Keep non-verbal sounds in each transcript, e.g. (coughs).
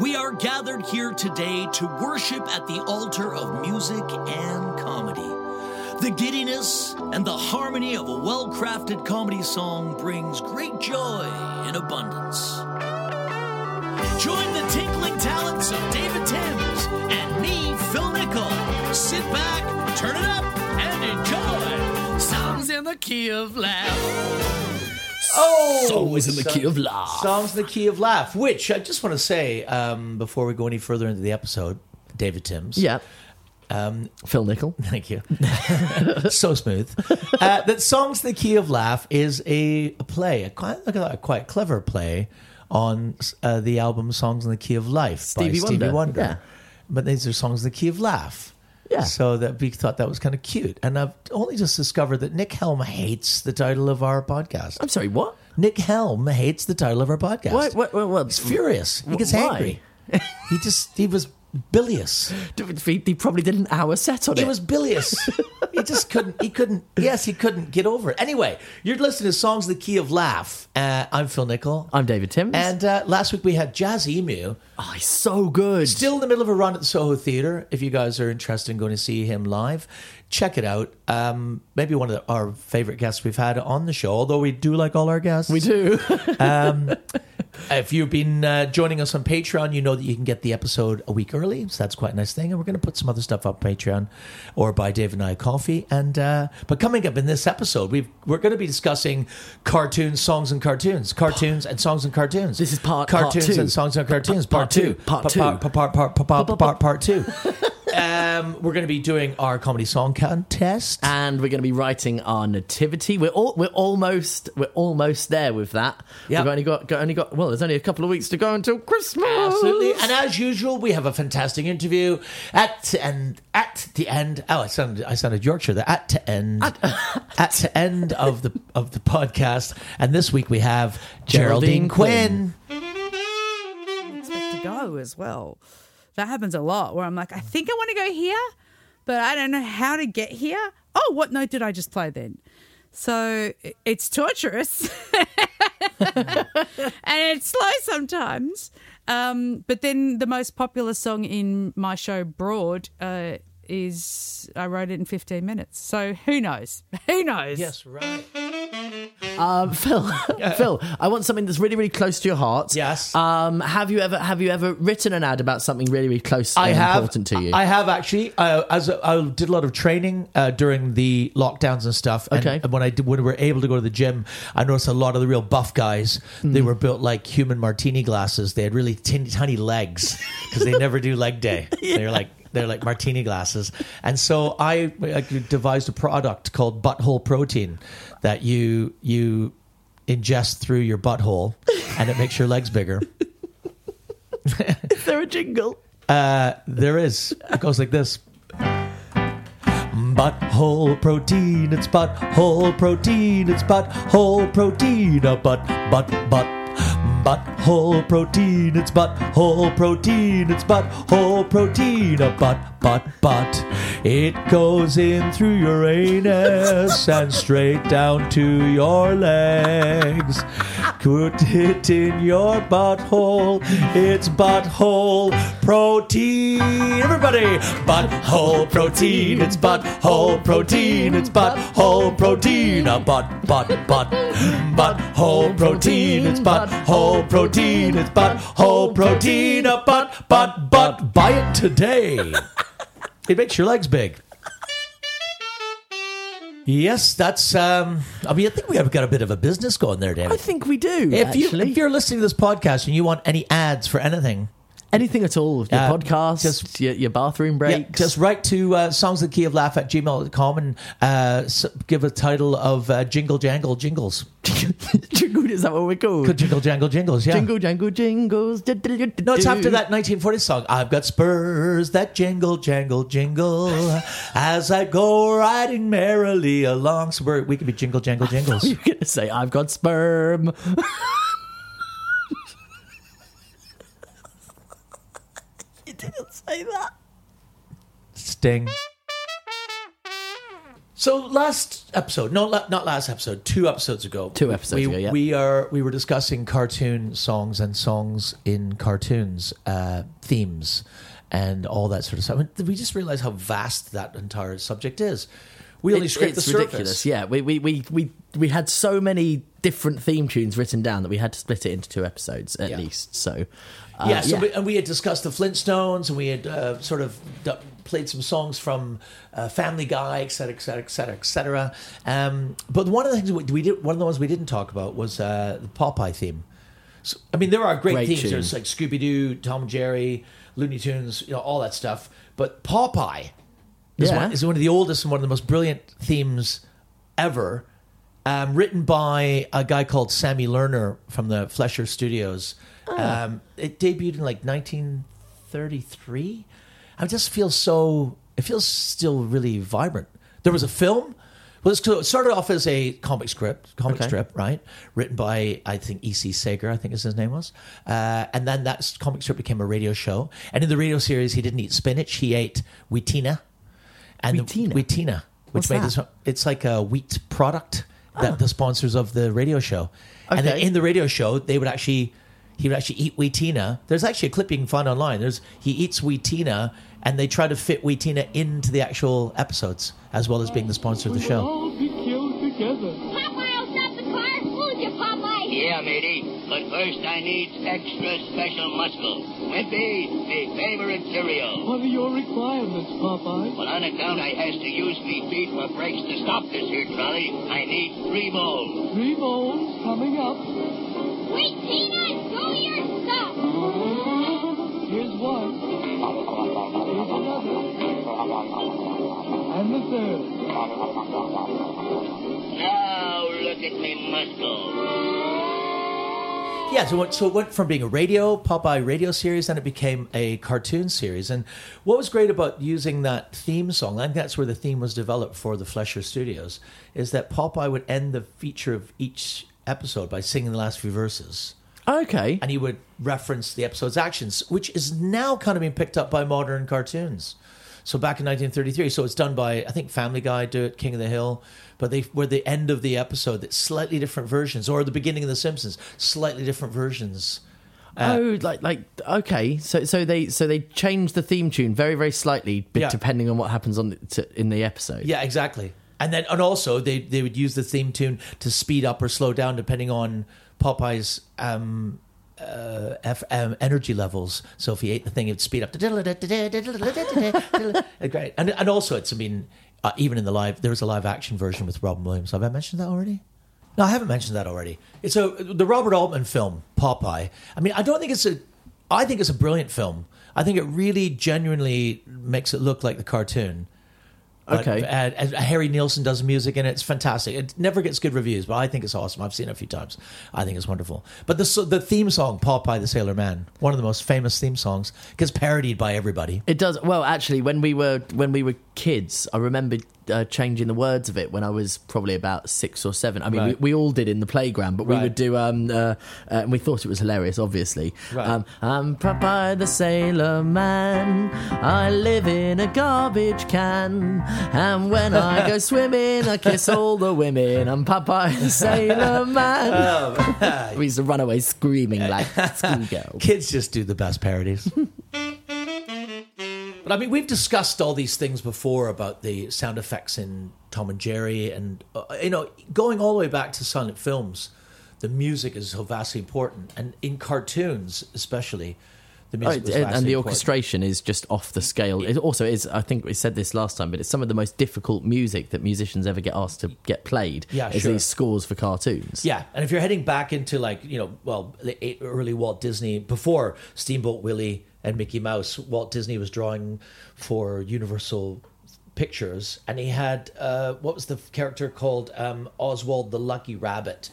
We are gathered here today to worship at the altar of music and comedy. The giddiness and the harmony of a well crafted comedy song brings great joy in abundance. Join the tinkling talents of David Timms and me, Phil Nichol. Sit back, turn it up, and enjoy songs in the key of laugh. Oh, Songs in the key of laugh. Songs in the key of laugh. Which I just want to say um, before we go any further into the episode, David Timms. Yeah. Um, Phil Nichol. (laughs) Thank you. (laughs) so smooth. Uh, that Songs in the Key of Laugh is a, a play, a quite, look at that, a quite clever play on uh, the album Songs in the Key of Life Stevie by Stevie Wonder, Wonder. yeah. But these are songs in the key of laugh. Yeah. So that we thought that was kind of cute. And I've only just discovered that Nick Helm hates the title of our podcast. I'm sorry, what? Nick Helm hates the title of our podcast. What? What? What? what? He's furious. He gets why? angry. (laughs) he just, he was bilious. He, probably did an hour set on it. it. was bilious. (laughs) he just couldn't. He couldn't. Yes, he couldn't get over it. Anyway, you're listening to songs the key of laugh. Uh, I'm Phil Nichol. I'm David Timms. And uh, last week we had Jazz Emu, oh, he's so good. still in the middle of a run at the Soho Theatre. If you guys are interested in going to see him live, check it out. Um, maybe one of the, our favorite guests we've had on the show. Although we do like all our guests, we do. (laughs) If you've been uh, joining us on Patreon, you know that you can get the episode a week early, so that's quite a nice thing. And we're going to put some other stuff up on Patreon or buy Dave and I a coffee. And uh, but coming up in this episode, we've we're going to be discussing cartoons, songs, and cartoons, cartoons and songs and cartoons. This is part- part cartoons two. and songs and cartoons, Part part, two, part two. pa- pa- part part part part part part two. (laughs) Um, we're going to be doing our comedy song contest. and we're going to be writing our nativity. We're all, we're almost we're almost there with that. Yep. We've only got, got only got well. There's only a couple of weeks to go until Christmas. Absolutely. And as usual, we have a fantastic interview at and at the end. Oh, I sounded I sounded Yorkshire. The at to (laughs) end at the end of the of the podcast. And this week we have Geraldine, Geraldine Quinn. expect to go as well. That happens a lot where I'm like, I think I want to go here, but I don't know how to get here. Oh, what note did I just play then? So it's torturous (laughs) and it's slow sometimes. Um, but then the most popular song in my show, Broad, uh, is I wrote it in 15 minutes. So who knows? (laughs) Who knows? Yes, right. Um, (laughs) Phil, Phil, I want something that's really, really close to your heart. Yes. Um, have you ever have you ever written an ad about something really, really close I and have. important to you? I have actually. Uh, as a, I did a lot of training uh, during the lockdowns and stuff. And Okay. when I did, when we were able to go to the gym, I noticed a lot of the real buff guys. Hmm. They were built like human martini glasses. They had really tiny, tiny legs because they never do leg day. (laughs) They're like they're like martini glasses. And so I, I devised a product called Butthole Protein that you you ingest through your butthole, and it makes your legs bigger. Is there a jingle? Uh, there is. It goes like this. Butthole protein, it's butthole protein, it's butthole protein, a butt, butt, butt. Butthole protein, it's butthole protein, it's butthole protein, a butt, butt, but. It goes in through your anus and straight down to your legs. Put it in your butthole, it's butthole protein. Everybody, butthole protein, it's butthole protein, it's butthole protein, a butt, butt, butt. Butthole protein, it's butthole protein, it's butthole protein, a butt, butt, butt. Buy it today. It makes your legs big. Yes, that's. um I mean, I think we have got a bit of a business going there, David. I think we do. If you if you're listening to this podcast and you want any ads for anything, Anything at all. Your Uh, podcast, just- your, your bathroom Yeah, just write to uh, songs of the key of laugh at gmail.com and uh, give a title of uh, Jingle Jangle Jingles. (laughs) Jingle, is that what we're called? Good Jingle Jangle Jingles, yeah. Jingle, jangle, jingles. No, it's after that 1940 song. I've got spurs that jingle, jangle, jingle (laughs) as I go riding merrily along. So we're, we could be jingle, jangle, (laughs) jingles. You're going to say, I've got sperm. Didn't say that. Sting. So last episode, no, not last episode, two episodes ago. Two episodes we, ago, yeah. We are we were discussing cartoon songs and songs in cartoons, uh, themes, and all that sort of stuff. And we just realized how vast that entire subject is. We only It- scraped the surface. ridiculous. Yeah, we, we, we, we, we had so many different theme tunes written down that we had to split it into two episodes at Yeah. least. So, uh, yeah, so We, and we had discussed the Flintstones, and we had uh, sort of d- played some songs from uh, Family Guy, et cetera, et cetera, et cetera, et cetera. Um, but one of the things we, we did, one of the ones we didn't talk about was uh, the Popeye theme. So, I mean, there are great, Great themes. tune. There's like Scooby Doo, Tom and Jerry, Looney Tunes, you know, all that stuff. But Popeye is, Yeah. one, is one of the oldest and one of the most brilliant themes ever. Um, written by a guy called Sammy Lerner from the Fleischer Studios. Um, it debuted in like 1933. I just feel so. It feels still really vibrant. There was a film. Well, it started off as a comic script, comic Okay. strip, right? Written by I think E.C. Segar, I think is his name was, uh, and then that comic strip became a radio show. And in the radio series, he didn't eat spinach; he ate wheatena. And the- Wheatena? wheatena, which What's made this. It's like a wheat product that the sponsors of the radio show. Okay. And then in the radio show, they would actually he would actually eat wheatena. There's actually a clip you can find online. There's he eats wheatena, and they try to fit wheatena into the actual episodes as well as being the sponsor of the show. all be killed together. Popeye, I'll stop the car. Move you, Popeye. Yeah, matey. But first I need extra special muscle. Wimpy, me favorite cereal. What are your requirements, Popeye? Well, on account I has to use me feet for brakes to stop this here trolley, I need three bowls. Three bowls coming up. Wait, Tina, do your stuff. Here's one. Here's another. And the third. Now look at me muscle. Yeah, so it, so it went from being a radio Popeye radio series, then it became a cartoon series. And what was great about using that theme song, I think that's where the theme was developed for the Fleischer Studios, is that Popeye would end the feature of each episode by singing the last few verses. Okay. and he would reference the episode's actions, which is now kind of being picked up by modern cartoons. So back in 1933, so it's done by I think Family Guy do it, King of the Hill, but they were the end of the episode that's slightly different versions, or the beginning of The Simpsons, slightly different versions. Uh, oh, like like okay. So so they so they change the theme tune very very slightly, but Yeah. depending on what happens on the, to, in the episode. Yeah, exactly. And then and also they they would use the theme tune to speed up or slow down depending on Popeye's um, uh, F, um, energy levels. So if he ate the thing, it would speed up. (laughs) Great. And and also it's I mean uh, even in the live there was a live action version with Robin Williams. Have I mentioned that already? No, I haven't mentioned that already. It's a the Robert Altman film Popeye. I mean, I don't think it's a. I think it's a brilliant film. I think it really genuinely makes it look like the cartoon. But, Okay. Uh, and, and uh, Harry Nilsson does music it. It's fantastic. It never gets good reviews, but I think it's awesome. I've seen it a few times. I think it's wonderful. But the the theme song, Popeye the Sailor Man, one of the most famous theme songs, gets parodied by everybody. It does well. Actually, when we were when we were kids, I remember uh, changing the words of it when I was probably about six or seven. I mean, Right. we, we all did in the playground, but we Right. would do. Um, uh, uh, and we thought it was hilarious, obviously. Right. Um, I'm Popeye the Sailor Man. I live in a garbage can, and when I go (laughs) swimming, I kiss all the women. I'm Popeye the Sailor (laughs) Man. (laughs) we used to run away screaming like schoolgirls. Kids just do the best parodies. But I mean, we've discussed all these things before about the sound effects in Tom and Jerry, and uh, you know, going all the way back to silent films, the music is so vastly important, and in cartoons especially, the Oh, music was and, and the important. orchestration is just off the scale. It also is. I think we said this last time, but it's some of the most difficult music that musicians ever get asked to get played. Yeah, is sure. these scores for cartoons. Yeah, and if you're heading back into like you know, well, the early Walt Disney before Steamboat Willie, and Mickey Mouse. Walt Disney was drawing for Universal Pictures, and he had uh, what was the character called um, Oswald the Lucky Rabbit.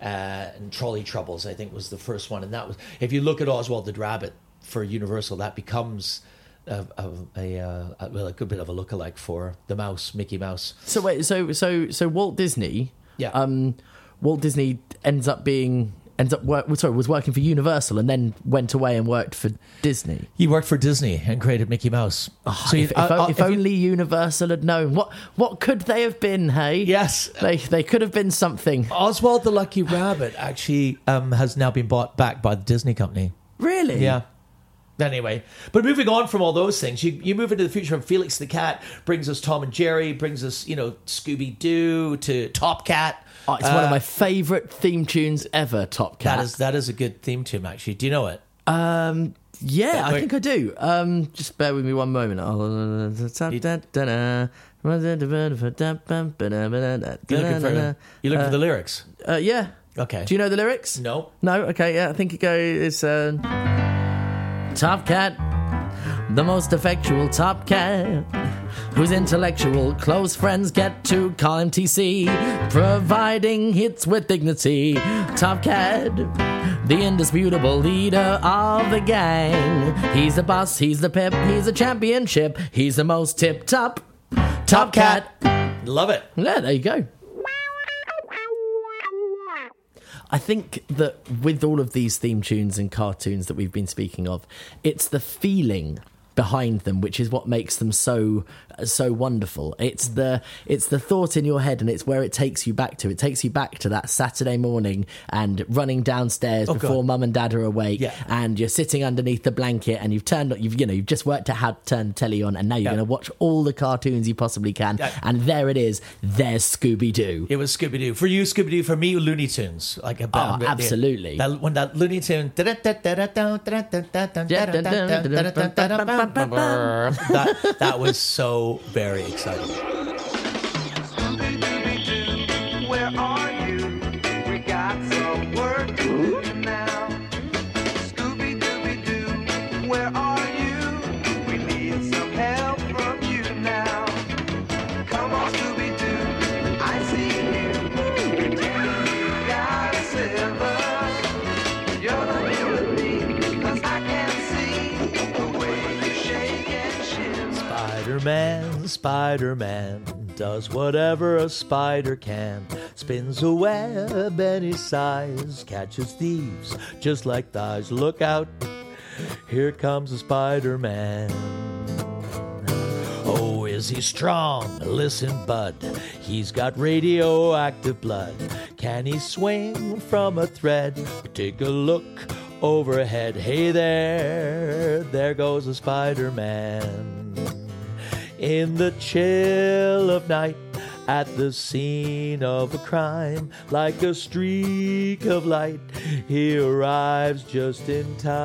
Uh, and Trolley Troubles, I think, was the first one, and that was. If you look at Oswald the Rabbit for Universal, that becomes a, a, a, uh, a well, a good bit of a lookalike for the mouse, Mickey Mouse. So wait, so so so Walt Disney, Yeah. um, Walt Disney ends up being ends up work. Sorry, was working for Universal and then went away and worked for Disney. He worked for Disney and created Mickey Mouse. So if, if, uh, uh, if you- only Universal had known what what could they have been? Hey, Yes. they they could have been something. Oswald the Lucky Rabbit actually um, has now been bought back by the Disney company. Really? Yeah. Anyway, but moving on from all those things, you, you move into the future. And Felix the Cat brings us Tom and Jerry, brings us you know Scooby Doo to Top Cat. Oh, it's one of Uh, my favourite theme tunes ever. Top Cat. That is that is a good theme tune actually. Do you know it? Um, yeah, I think I do. Um, just bear with me one moment. You're looking for you're looking for the lyrics. Uh, yeah. Okay. Do you know the lyrics? No. No. Okay. Yeah, I think it goes. Uh, top cat, the most effectual top cat, whose intellectual close friends get to call him TC, providing hits with dignity. Top cat. The indisputable leader of the gang. He's the boss, he's the pip, he's the championship, he's the most tip top. Top cat. Love it. Yeah, there you go. I think that with all of these theme tunes and cartoons that we've been speaking of, it's the feeling behind them which is what makes them so so wonderful it's the it's the thought in your head and it's where it takes you back to it takes you back to that saturday morning and running downstairs Oh, before God. mum and dad are awake Yeah. and you're sitting underneath the blanket and you've turned you've you know you've just worked out how to turn the telly on and now you're Yeah. going to watch all the cartoons you possibly can Yeah. and there it is there's scooby-doo It was Scooby Doo. For you, Scooby Doo. For me, Looney Tunes. Like a Oh, absolutely. That, when that Looney Tune. that that was so very exciting. Spider Man does whatever a spider can. Spins a web any size, catches thieves just like thighs. Look out, here comes a Spider Man. Oh, is he strong? Listen, bud, he's got radioactive blood. Can he swing from a thread? Take a look overhead. Hey there, there goes a Spider Man. In the chill of night, at the scene of a crime, like a streak of light, he arrives just in time.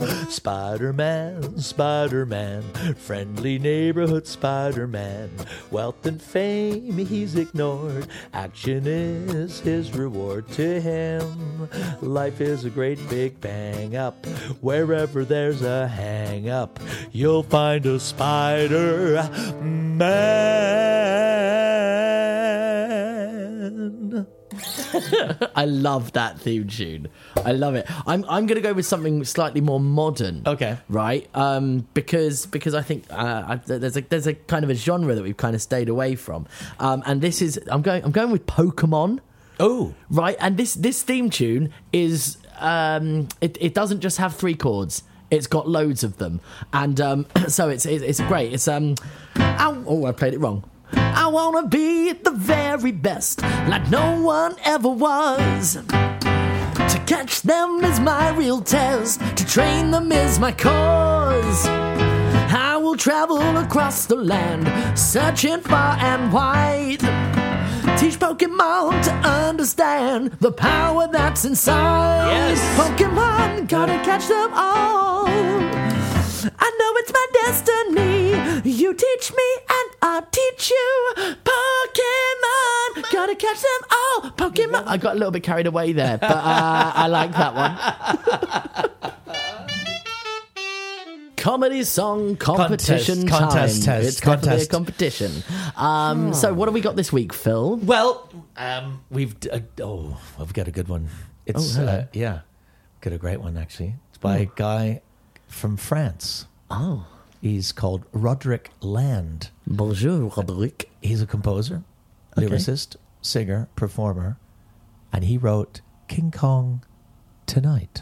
(laughs) Spider Man, Spider Man, friendly neighborhood Spider Man. Wealth and fame he's ignored, action is his reward to him. Life is a great big bang up. Wherever there's a hang up, you'll find a Spider Man. (laughs) I love that theme tune. I love it. I'm I'm going to go with something slightly more modern. Okay. Right? Um, because because I think uh, I, there's a there's a kind of a genre that we've kind of stayed away from. Um, and this is I'm going I'm going with Pokemon. Oh, Right? And this this theme tune is um it, it doesn't just have three chords. It's got loads of them, and um, (clears throat) so it's, it's it's great. It's um, I, oh, I played it wrong. I wanna be the very best, like no one ever was. To catch them is my real test. To train them is my cause. I will travel across the land, searching far and wide. Teach Pokemon to understand the power that's inside. Yes. Pokemon, gotta catch them all. I know it's my destiny. You teach me and I'll teach you. Pokemon, Gotta catch them all, Pokemon. I got a little bit carried away there, but uh, I like that one. (laughs) Comedy song competition Contest, contest, time. test, it's contest. competition. Um, So, what do we got this week, Phil? Well, um, we've uh, oh, we've got a good one. It's Oh, uh, yeah, got a great one actually. It's by a guy from France. Oh, He's called Roderick Land. bonjour, Roderick. He's a composer, Okay. lyricist, singer, performer, and he wrote King Kong Tonight.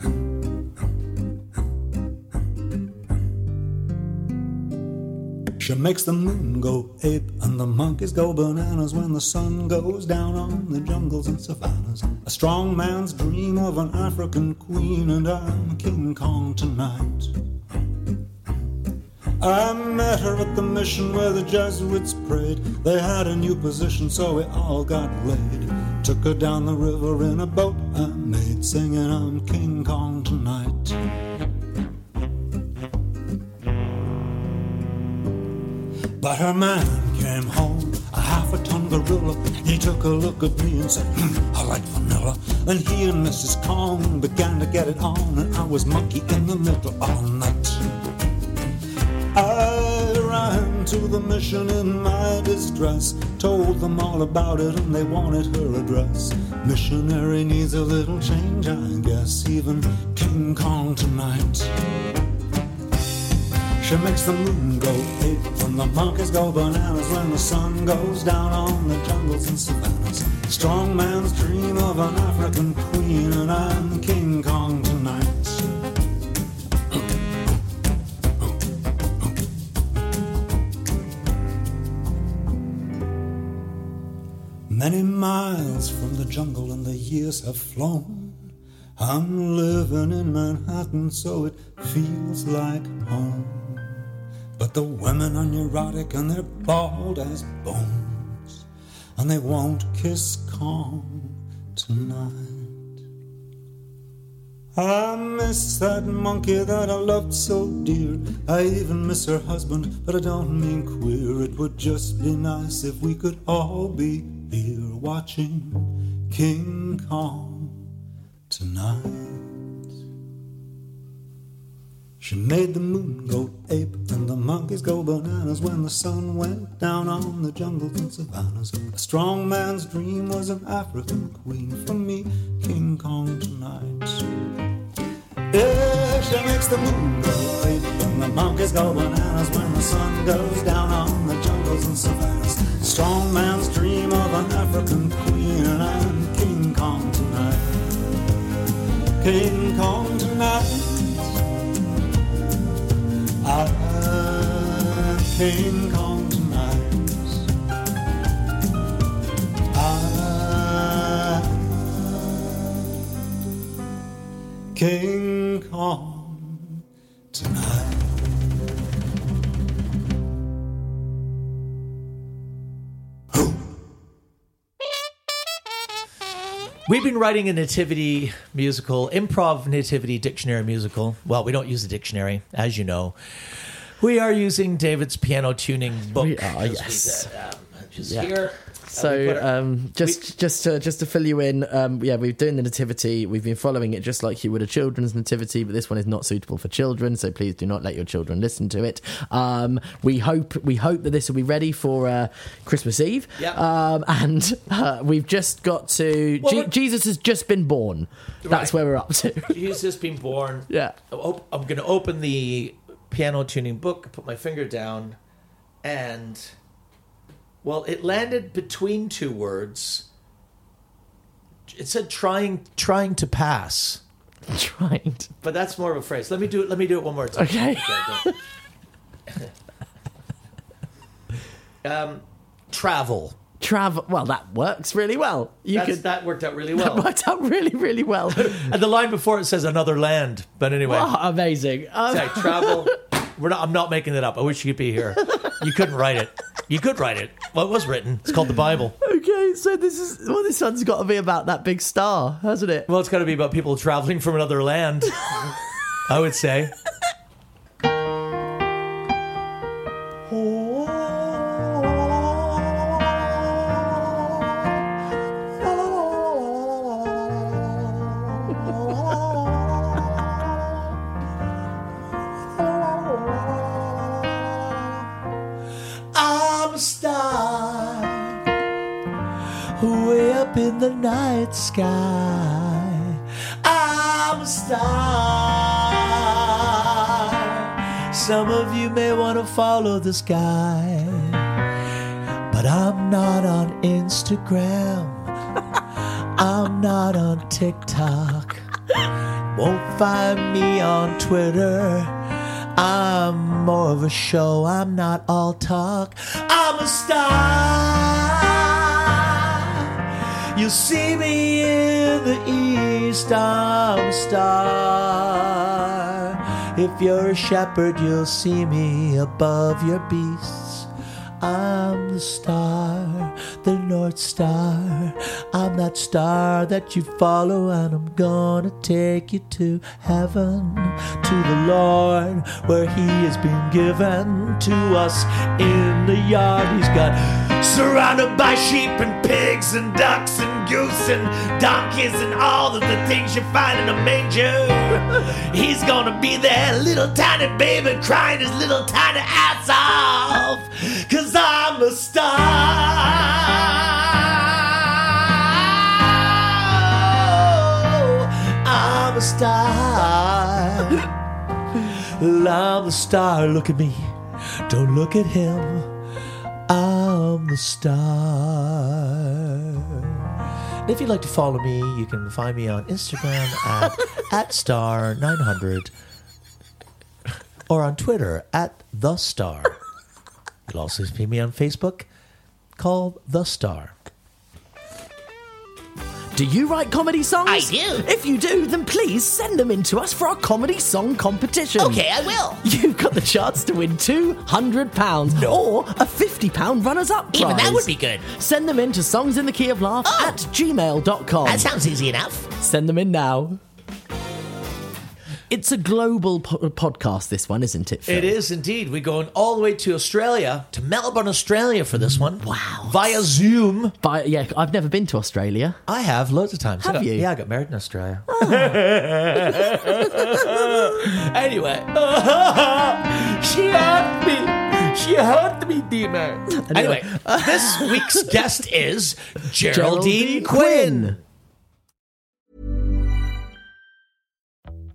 She makes the moon go ape and the monkeys go bananas when the sun goes down on the jungles and savannas. A strong man's dream of an African queen, and I'm King Kong tonight. I met her at the mission where the Jesuits prayed. They had a new position, so we all got laid. Took her down the river in a boat I made, singing, I'm King Kong tonight. But her man came home, a half a ton gorilla. He took a look at me and said, "Hmm, I like vanilla. And he and Mrs. Kong began to get it on, and I was monkey in the middle all night. To the mission in my distress, told them all about it, and they wanted her address. Missionary needs a little change, I guess, even King Kong tonight. She makes the moon go ape and the monkeys go bananas when the sun goes down on the jungles and savannas. Strong man's dream of an African queen, and I'm King Kong tonight. Many miles from the jungle and the years have flown. I'm living in Manhattan, so it feels like home. But the women are neurotic and they're bald as bones, and they won't kiss Kong tonight. I miss that monkey that I loved so dear. I even miss her husband, but I don't mean queer. It would just be nice if we could all be here watching King Kong tonight. She made the moon go ape and the monkeys go bananas when the sun went down on the jungles and savannas. A strong man's dream was an African queen for me, King Kong tonight. Yeah, she makes the moon go ape and the monkeys go bananas when the sun goes down on jungles and savannas. Strong man's dream of an African queen, and I'm King Kong tonight. King Kong tonight. I'm King Kong tonight. I'm King Kong We've been writing a nativity musical, improv nativity dictionary musical. Well, we don't use a dictionary, as you know. We are using David's piano tuning book. We are, as we yes. did, um, which is Yeah. here. So um, just just to just to fill you in, um, yeah, we're doing the nativity. We've been following it just like you would a children's nativity, but this one is not suitable for children. So please do not let your children listen to it. Um, we hope we hope that this will be ready for uh, Christmas Eve. Yeah. Um, and uh, we've just got to. Well, Je- Jesus has just been born. That's Right. where we're up to. (laughs) He's just been born. Yeah. I'm going to open the piano tuning book, put my finger down, and well, it landed between two words. It said trying trying to pass. (laughs) Trying to. But that's more of a phrase. Let me do it. Let me do it one more time. Okay. Okay, (laughs) um, travel. Travel. Well, that works really well. You That's, could. that worked out really (laughs) That well. worked out really, really well. and the line before it says another land. But anyway, Wow, amazing. Um, Say, travel. We're not. I'm not making it up. I wish you could be here. You couldn't write it. You could write it. Well, it was written. It's called the Bible. Okay, so this is well. This one's got to be about that big star, hasn't it? Well, it's got to be about people traveling from another land. I would say. Sky. I'm a star. Some of you may want to follow this guy, but I'm not on Instagram. (laughs) I'm not on TikTok. Won't find me on Twitter. I'm more of a show. I'm not all talk. I'm a star. You'll see me in the east. I'm a star. If you're a shepherd, you'll see me above your beasts. I'm the star, the North Star. I'm that star that you follow, and I'm gonna take you to heaven, to the Lord, where He has been given to us in the yard. He's got surrounded by sheep and pigs and ducks and goose and donkeys and all of the things you find in a manger. (laughs) He's gonna be there, little tiny baby, crying his little tiny ass off. Cause I'm a star. I'm a star. I'm the star. Look at me. Don't look at him. I'm the star. And if you'd like to follow me, you can find me on Instagram at, (laughs) at star900 or on Twitter at the star. You'll also see me on Facebook called The Star. Do you write comedy songs? I do. If you do, then please send them in to us for our comedy song competition. Okay, I will. You've got the chance to win £200 or a £50 runners up prize. Even that would be good. Send them in to songsintheKeyOfLaugh Oh. at gmail.com. That sounds easy enough. Send them in now. It's a global po- podcast, this one, isn't it, Phil? It is indeed. We're going all the way to Australia, to Melbourne, Australia for this one. Wow. Via Zoom. By, yeah, I've never been to Australia. I have loads of times. I Have got- you? Yeah, I got married in Australia. Ah. (laughs) anyway, (laughs) she hurt me. She hurt me, demon. Anyway, this week's guest is (laughs) Geraldine, Geraldine Quinn. Quinn.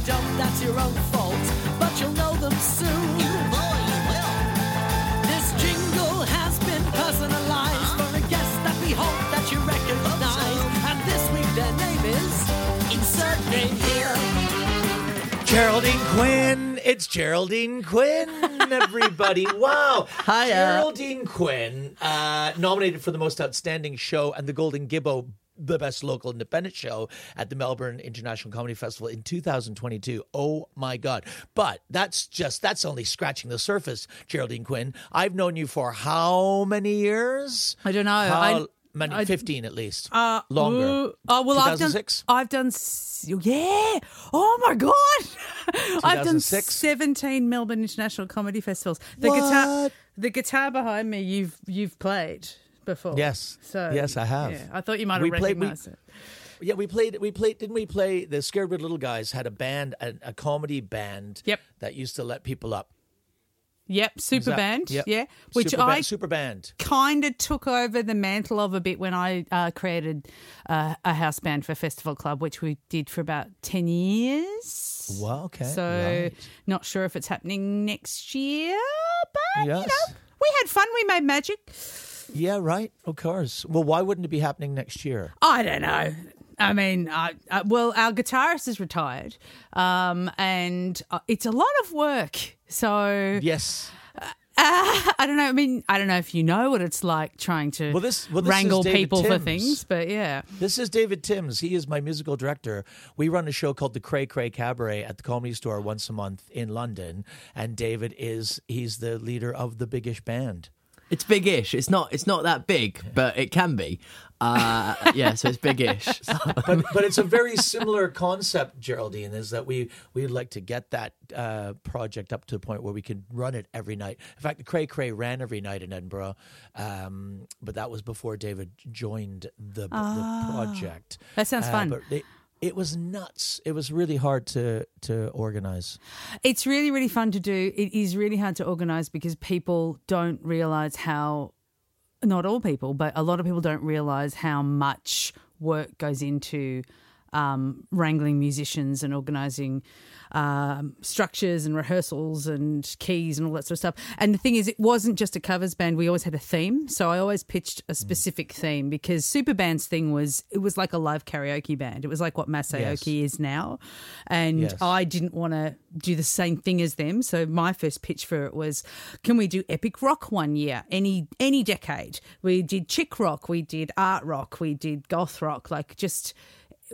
you don't, that's your own fault. But you'll know them soon. This jingle has been personalized for a guest that we hope that you recognize. And this week their name is Insert Name Here. Geraldine Quinn. It's Geraldine Quinn, (laughs) everybody. wow. Hiya. Geraldine Quinn, uh, nominated for the most outstanding show and the Golden Gibbo, the best local independent show at the Melbourne International Comedy Festival in 2022. Oh my God. But that's just, that's only scratching the surface, Geraldine Quinn. I've known you for how many years? I don't know. How I- many? I- 15 at least. Uh, Longer. ooh, Oh well, I've done. 2006? I've done. Yeah. Oh my god. (laughs) I've done 2006? seventeen Melbourne International Comedy Festivals. The guitar. The guitar behind me. You've you've played before. Yes. So Yes, I have. Yeah, I thought you might have We played- we- recognized it. Yeah, we played. We played. Didn't we play? The Scared Little Guys had a band, a, a comedy band. Yep. That used to let people up. Yep. Super that- band. Yep. Yeah. Which super I band, super band. kind of took over the mantle of a bit when I uh, created uh, a house band for Festival Club, which we did for about 10 years. Wow. Okay. So, right. not sure if it's happening next year, but you know, we had fun. We made magic. Yeah. Right. Of course. Well, why wouldn't it be happening next year? I don't know. I mean, I, I, well, our guitarist is retired, um, and uh, it's a lot of work. So Yes. uh, (laughs) I don't know. I mean, I don't know if you know what it's like trying to Well, this, well, this wrangle people for things, but yeah. This is David Timms. He is my musical director. We run a show called the Cray Cray Cabaret at the Comedy Store once a month in London, and David is he's the leader of the Biggish Band. It's big-ish. It's not. It's not that big, but it can be. Uh, yeah, so it's big-ish. (laughs) but but it's a very similar concept, Geraldine. Is that we we'd like to get that uh, project up to the point where we can run it every night. In fact, the Cray Cray ran every night in Edinburgh, um, but that was before David joined the, Ah. the project. That sounds Uh, fun. But it, was nuts. It was really hard to to organize. It's really, really fun to do. It is really hard to organize because people don't realize how, not all people, but a lot of people don't realize how much work goes into um, wrangling musicians and organizing um, structures and rehearsals and keys and all that sort of stuff. And the thing is, it wasn't just a covers band. We always had a theme. So I always pitched a specific theme because Superband's thing was it was like a live karaoke band. It was like what Masayoki is now. And Yes. I didn't want to do the same thing as them. So my first pitch for it was, can we do epic rock one year, any any decade? We did chick rock, we did art rock, we did goth rock, like just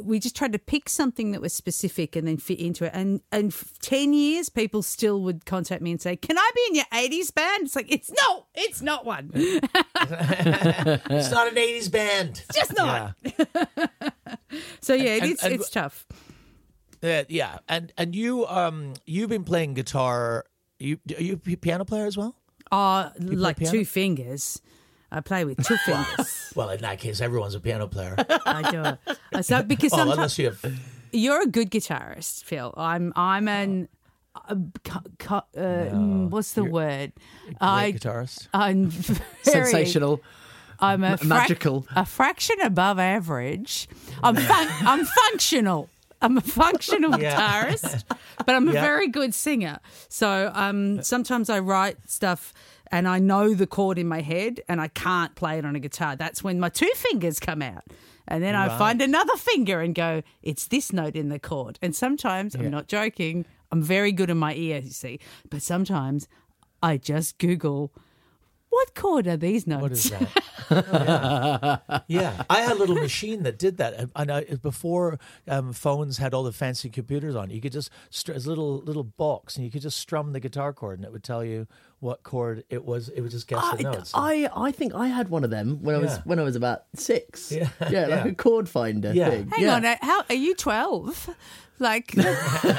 we just tried to pick something that was specific and then fit into it. And and ten years, people still would contact me and say, "Can I be in your '80s band?" It's like it's no, it's not one. (laughs) it's not an '80s band. It's just not. (laughs) so yeah, it And- is, and- it's tough. Uh, yeah, and and you um you've been playing guitar. You are you a piano player as well? Play like piano? two fingers. I play with two (laughs) fingers. Well, in that case, everyone's a piano player. I do. So (laughs) because oh, sometimes you you're a good guitarist, Phil. I'm I'm an uh, cu- cu- uh, mm, what's the word? I guitarist. I'm (laughs) very, Sensational. I'm a M- magical. a fraction above average. I'm fun- I'm functional. I'm a functional Yeah. guitarist, but I'm a Yeah. very good singer. So um, sometimes I write stuff and I know the chord in my head and I can't play it on a guitar. That's when my two fingers come out. And then I find another finger and go, it's this note in the chord. And sometimes, Yeah. I'm not joking, I'm very good in my ear, you see. But sometimes I just Google, what chord are these notes? What is that? (laughs) (laughs) yeah. yeah, (laughs) I had a little machine that did that, and- and I, before um, phones had all the fancy computers on, you could just str- a little little box, and you could just strum the guitar chord, and it would tell you what chord it was. It would just guess the notes. I, I think I had one of them when I was Yeah. when I was about six. Yeah. yeah, like Yeah. a chord finder Yeah. thing. Hang yeah. on, uh, how are you 12? Like, oh,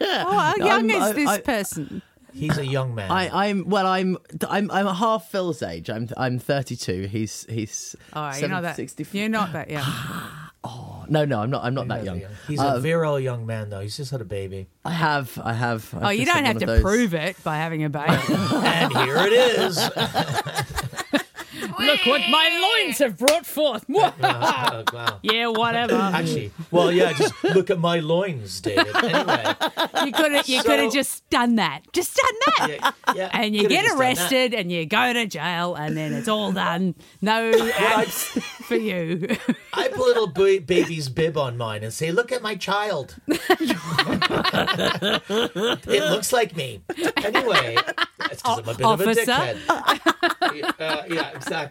how young I'm- is this I- person? He's a young man. I, I'm well. I'm I'm I'm half Phil's age. I'm I'm 32. He's he's. All right, you're not that. 60 You're not that young. (gasps) No, no, I'm not. I'm not that young. He's Uh, a virile young man, though. He's just had a baby. I have. I have. I've oh, you don't have to those. prove it by having a baby. (laughs) and here it is. (laughs) Look what my loins have brought forth. (laughs) wow. Yeah, whatever. Actually, well, yeah. Just look at my loins, David. Anyway, (laughs) you could have you So- could have just done that. Just done that. Yeah, yeah, and you get just done that. arrested and you go to jail and then it's all done. No ads (laughs) for you. I put a little baby's bib on mine and say, "Look at my child." it looks like me. Anyway, that's because I'm a bit Officer. of a dickhead. uh, yeah, exactly.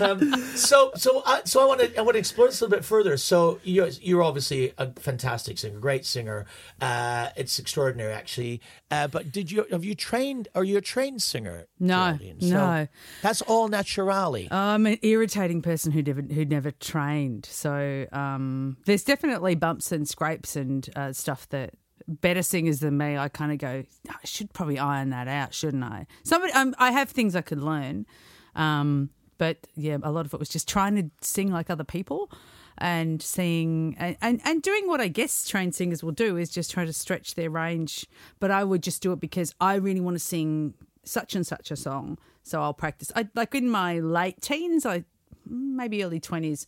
Um, so, so, uh, so I want to, I want to explore this a little bit further. So, you're, you're obviously a fantastic singer, great singer. Uh, it's extraordinary, actually. Uh, but did you have you trained? Are you a trained singer? No, So no. that's all naturally. I'm an irritating person who never who never trained. So um, there's definitely bumps and scrapes and uh, stuff that better singers than me. I kind of go, I should probably iron that out, shouldn't I? Somebody, um, I have things I could learn, um, but yeah, a lot of it was just trying to sing like other people. And seeing and, and, and doing what I guess trained singers will do is just try to stretch their range. But I would just do it because I really want to sing such and such a song. So I'll practice. I like in my late teens, I maybe early twenties.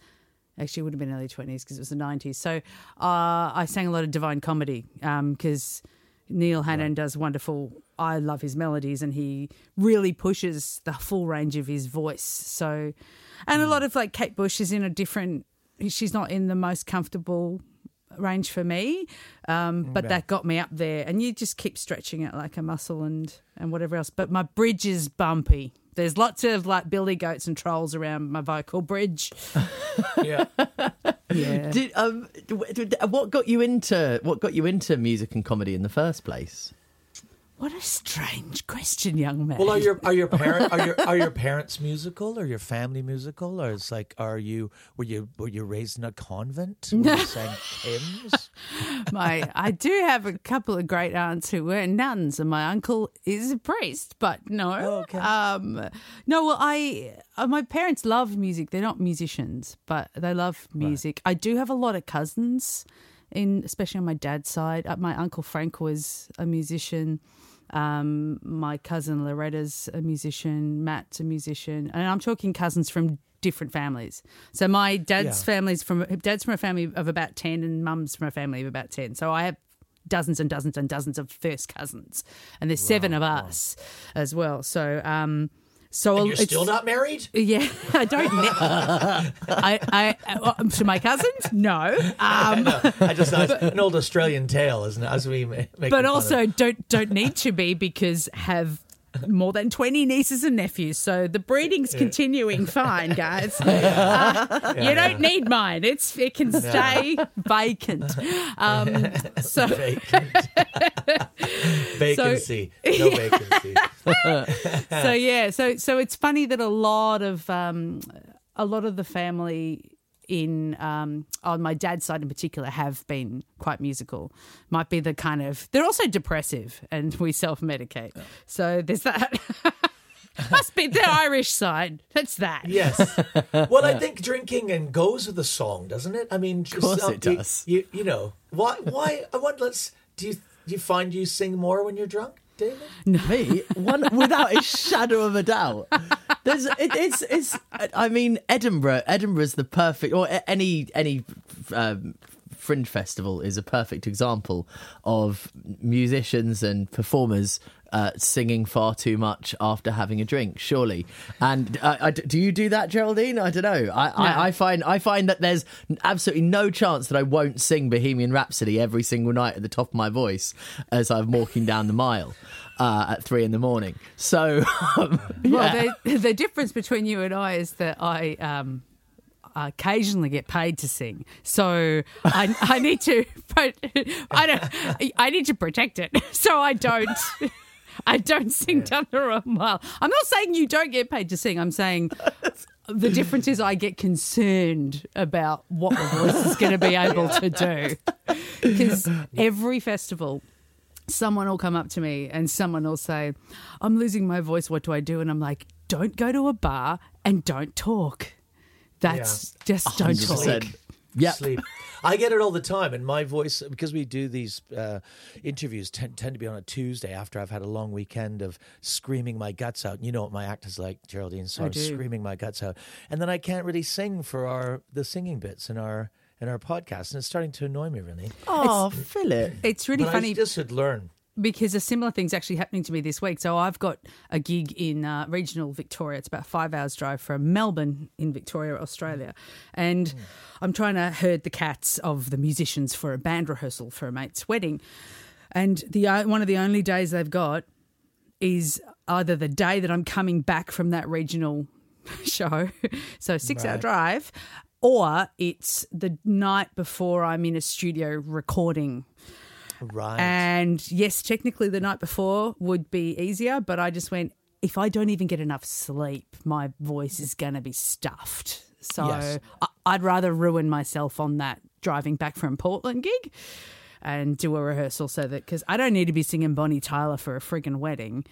Actually, would have been early twenties because it was the nineties. So uh, I sang a lot of Divine Comedy because Neil Hannon does wonderful. I love his melodies, and he really pushes the full range of his voice. So, and a lot of like Kate Bush is in a different she's not in the most comfortable range for me. Um, but Okay. that got me up there, and you just keep stretching it like a muscle and and whatever else. But my bridge is bumpy. There's lots of like billy goats and trolls around my vocal bridge. (laughs) Yeah. Yeah. Did, um, d- d- what got you into what got you into music and comedy in the first place? What a strange question, young man. Well, are your are your parent are your are your (laughs) parents musical or your family musical or it's like are you were you were you raised in a convent? Were you (laughs) sang hymns? my I do have a couple of great aunts who were nuns, and my uncle is a priest. But no, um, no. Well, I uh, my parents love music. They're not musicians, but they love music. I do have a lot of cousins, in especially on my dad's side. Uh, my uncle Frank was a musician. Um, my cousin Loretta's a musician. Matt's a musician, and I'm talking cousins from different families. So my dad's Yeah. family's from dad's from a family of about ten, and mum's from a family of about ten. So I have dozens and dozens and dozens of first cousins, and there's seven of us as well. So um, so And you're still not married? Yeah, (laughs) I don't. Ne- I, I, uh, to my cousins, no. (laughs) Um, I just it's (laughs) an old Australian tale, isn't it? As we make but also don't don't need to be because have more than 20 nieces and nephews. So the breeding's Yeah. continuing fine guys. (laughs) Uh, you Yeah, don't need mine. It's it can stay vacant. Um (laughs) (laughs) so vacancy, no vacancy. so yeah, so so it's funny that a lot of um, a lot of the family in um, on my dad's side in particular have been quite musical. Might be the kind of they're also depressive, and we self medicate. So there's that. (laughs) Must be the Irish side. That's that. Yes. (laughs) Well, I think drinking and goes with the song, doesn't it? I mean, Of course just, it you- does. You, you know why? Why? I want. Let's. Do you do you find you sing more when you're drunk, David? Me, one without a shadow of a doubt. There's, it, it's, it's. I mean, Edinburgh. Edinburgh's the perfect, or any any um, fringe festival is a perfect example of musicians and performers. Uh, singing far too much after having a drink, surely. And uh, I, do you do that, Geraldine? I don't know. I, I, I find I find that there's absolutely no chance that I won't sing Bohemian Rhapsody every single night at the top of my voice as I'm walking down the mile uh, at three in the morning. So, (laughs) um, Well, the, the difference between you and I is that I um, occasionally get paid to sing, so I, I need to. (laughs) I don't. I need to protect it, (laughs) so I don't. (laughs) I don't sing down the wrong mile. I'm not saying you don't get paid to sing. I'm saying (laughs) the difference is I get concerned about what my voice is going to be able to do (laughs) because every festival someone will come up to me and someone will say, I'm losing my voice. What do I do? And I'm like, don't go to a bar and don't talk. That's just don't talk. 100%. Yep. Sleep. I get it all the time, and my voice because we do these uh, interviews tend, tend to be on a Tuesday after I've had a long weekend of screaming my guts out. You know what my act is like, Geraldine. So I I'm do. screaming my guts out, and then I can't really sing for our the singing bits in our in our podcast, and it's starting to annoy me really. Oh, Philip. It's really But funny. I just should learn. Because a similar thing's actually happening to me this week. So I've got a gig in uh, regional Victoria. It's about five hours drive from Melbourne in Victoria, Australia, and I'm trying to herd the cats of the musicians for a band rehearsal for a mate's wedding. And the uh, one of the only days they've got is either the day that I'm coming back from that regional (laughs) show, so six hour drive, or it's the night before I'm in a studio recording. Right. And yes, technically the night before would be easier, but I just went, if I don't even get enough sleep, my voice is going to be stuffed. So Yes. I- I'd rather ruin myself on that driving back from Portland gig and do a rehearsal so that, because I don't need to be singing Bonnie Tyler for a friggin' wedding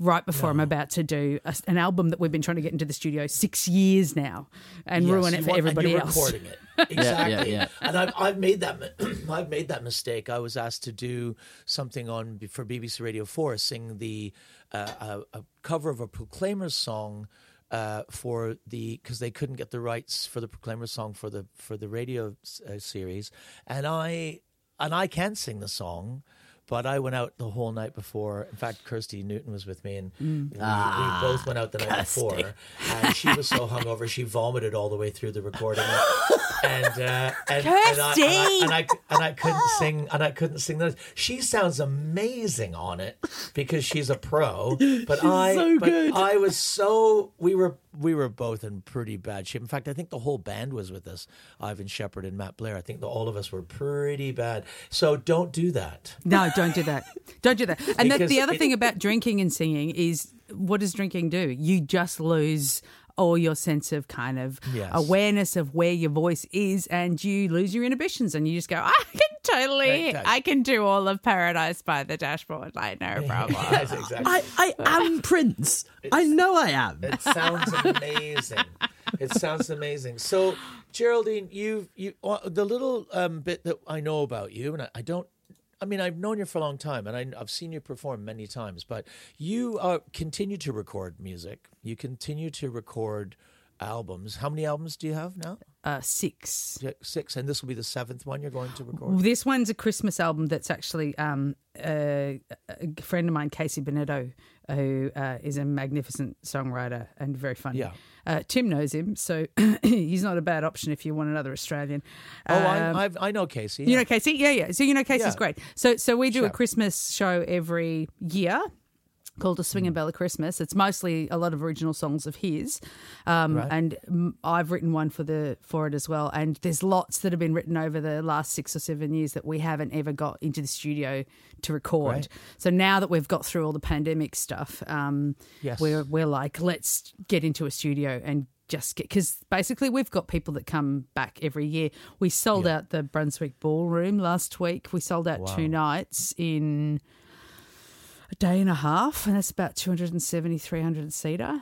right before I'm about to do a, an album that we've been trying to get into the studio six years now and Yes, ruin it for want- and everybody you're else. Recording it (laughs) exactly, and I've, I've made that (clears throat) I've made that mistake. I was asked to do something on for BBC Radio Four, sing the uh, a, a cover of a Proclaimers song. Uh, for the because they couldn't get the rights for the Proclaimers song for the for the radio uh, series, and I and I can sing the song, but I went out the whole night before. In fact, Kirsty Newton was with me, and Mm. we, Ah, we both went out the night Kirsty. before. And she was so hungover, she vomited all the way through the recording. And uh, and, and, I, and, I, and I and I couldn't sing and I couldn't sing those. She sounds amazing on it because she's a pro. (laughs) But She's I so but good. I was so we were we were both in pretty bad shape. In fact, I think the whole band was with us. Ivan Shepard and Matt Blair. I think that all of us were pretty bad. So don't do that. No, don't do that. Don't do that. And the, the other it- thing about drinking and singing is what does drinking do? You just lose all your sense of kind of Yes. awareness of where your voice is and you lose your inhibitions and you just go, I can totally, Right, right. I can do all of Paradise by the Dashboard. Like, no (laughs) problem. Yes, exactly. I, I am Prince. I know I am. It sounds amazing. it sounds amazing. So, Geraldine, you've, you uh, the little um, bit that I know about you, and I, I don't. I mean, I've known you for a long time, and I, I've seen you perform many times. But you uh, continue to record music. You continue to record albums. How many albums do you have now? Uh, six. Yeah, Six, and this will be the seventh one you're going to record. This one's a Christmas album that's actually um, a, a friend of mine, Casey Bennetto, who uh, is a magnificent songwriter and very funny. Yeah. Uh, Tim knows him, so (clears throat) he's not a bad option if you want another Australian. Oh, Um, I, I've, I know Casey. You know Casey? Yeah, yeah. So you know Casey's Yeah. great. So so we do a Christmas show every year called a Hmm. Swing and Bella Christmas. It's mostly a lot of original songs of his, um, Right. and I've written one for the for it as well. And there's lots that have been written over the last six or seven years that we haven't ever got into the studio to record. Great. So now that we've got through all the pandemic stuff, um, Yes. we're we're like, let's get into a studio and just get because basically we've got people that come back every year. We sold out the Brunswick Ballroom last week. We sold out two nights in a day and a half, and that's about 270, 300 seater.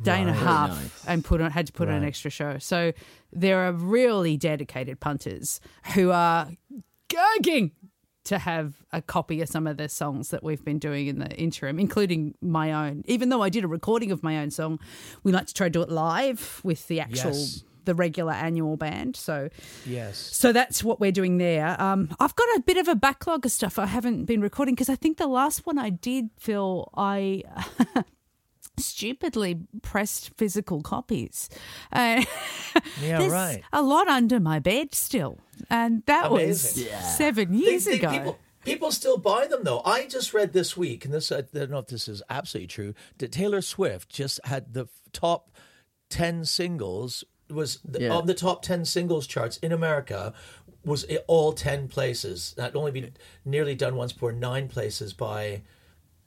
Day and a half, nice. and put on had to put on an extra show. So there are really dedicated punters who are gagging to have a copy of some of the songs that we've been doing in the interim, including my own. Even though I did a recording of my own song, we like to try to do it live with the actual Yes. The regular annual band. So Yes. so that's what we're doing there. Um, I've got a bit of a backlog of stuff I haven't been recording because I think the last one I did, Phil, I (laughs) stupidly pressed physical copies. Uh, (laughs) Yeah, there's right. A lot under my bed still, and that was Yeah. seven years they- ago. People, people still buy them though. I just read this week, and this I don't know if this is absolutely true. That Taylor Swift just had the top ten singles was the, Yeah. on the top ten singles charts in America was all ten places. That only been nearly done once before. Nine places by.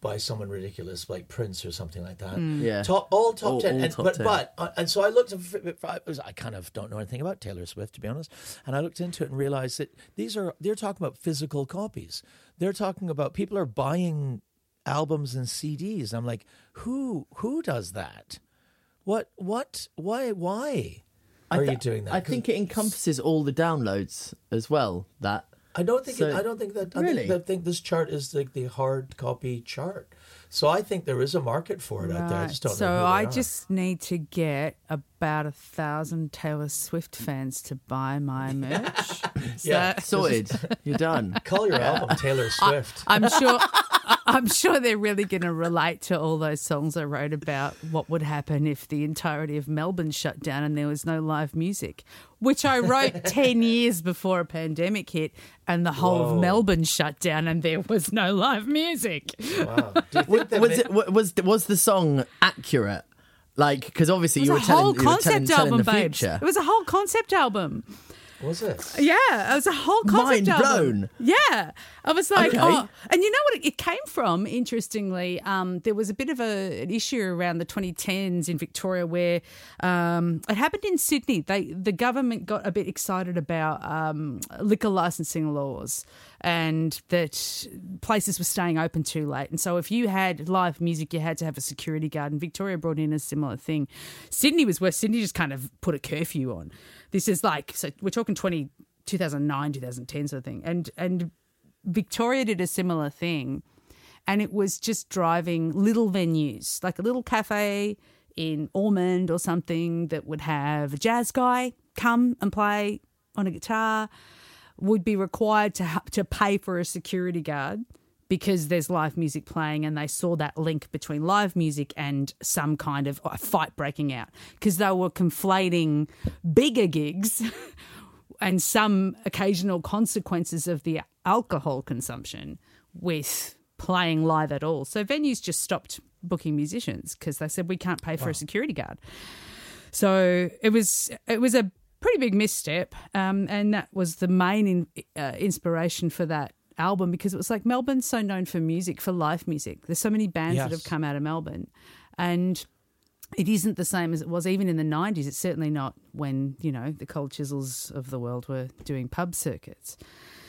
By someone ridiculous like Prince or something like that. Yeah. top all top All- ten. all and, top but 10. but uh, and so I looked. at- I was- I kind of don't know anything about Taylor Swift to be honest, and I looked into it and realized that these are they're talking about physical copies. They're talking about people are buying albums and CDs. I'm like, who who does that? What what why why I are you doing that? I 'Cause think it encompasses all the downloads as well. That I don't think So- it, I don't think that I Really? think, I think this chart is like the hard copy chart. So I think there is a market for it out there. I just don't so know. who I are. just need to get about a thousand Taylor Swift fans to buy my (laughs) merch. Yeah. So- sorted. You're done. call your album (laughs) Taylor Swift. I'm sure. I- I'm sure they're really going to relate to all those songs I wrote about what would happen if the entirety of Melbourne shut down and there was no live music, which I wrote (laughs) 10 years before a pandemic hit and the whole Whoa. of Melbourne shut down and there was no live music. wow. Do you (laughs) think that was it was was the song accurate? Like, because obviously It you was were a telling, whole you were telling, concept telling album, the babes. future. It was a whole concept album. Was it? Yeah, it was a whole concept Mind album. blown. Yeah, I was like, Okay. oh, and you know what? It, it came from. Interestingly, um, there was a bit of a, an issue around the 2010s in Victoria where um, it happened in Sydney. They the government got a bit excited about um, liquor licensing laws and that places were staying open too late. And so if you had live music, you had to have a security guard. And Victoria brought in a similar thing. Sydney was where Sydney just kind of put a curfew on. This is like so we're talking 20, 2009, 2010 sort of thing. And and Victoria did a similar thing. And it was just driving little venues, like a little cafe in Ormond or something that would have a jazz guy come and play on a guitar, would be required to ha- to pay for a security guard because there's live music playing and they saw that link between live music and some kind of a fight breaking out because they were conflating bigger gigs (laughs) and some occasional consequences of the alcohol consumption with playing live at all. So venues just stopped booking musicians because they said we can't pay for a security guard. So it was it was a pretty big misstep, um, and that was the main in, uh, inspiration for that album because it was like Melbourne's so known for music, for live music. There's so many bands that have come out of Melbourne, and it isn't the same as it was even in the 90s. It's certainly not when, you know, the cold chisels of the world were doing pub circuits.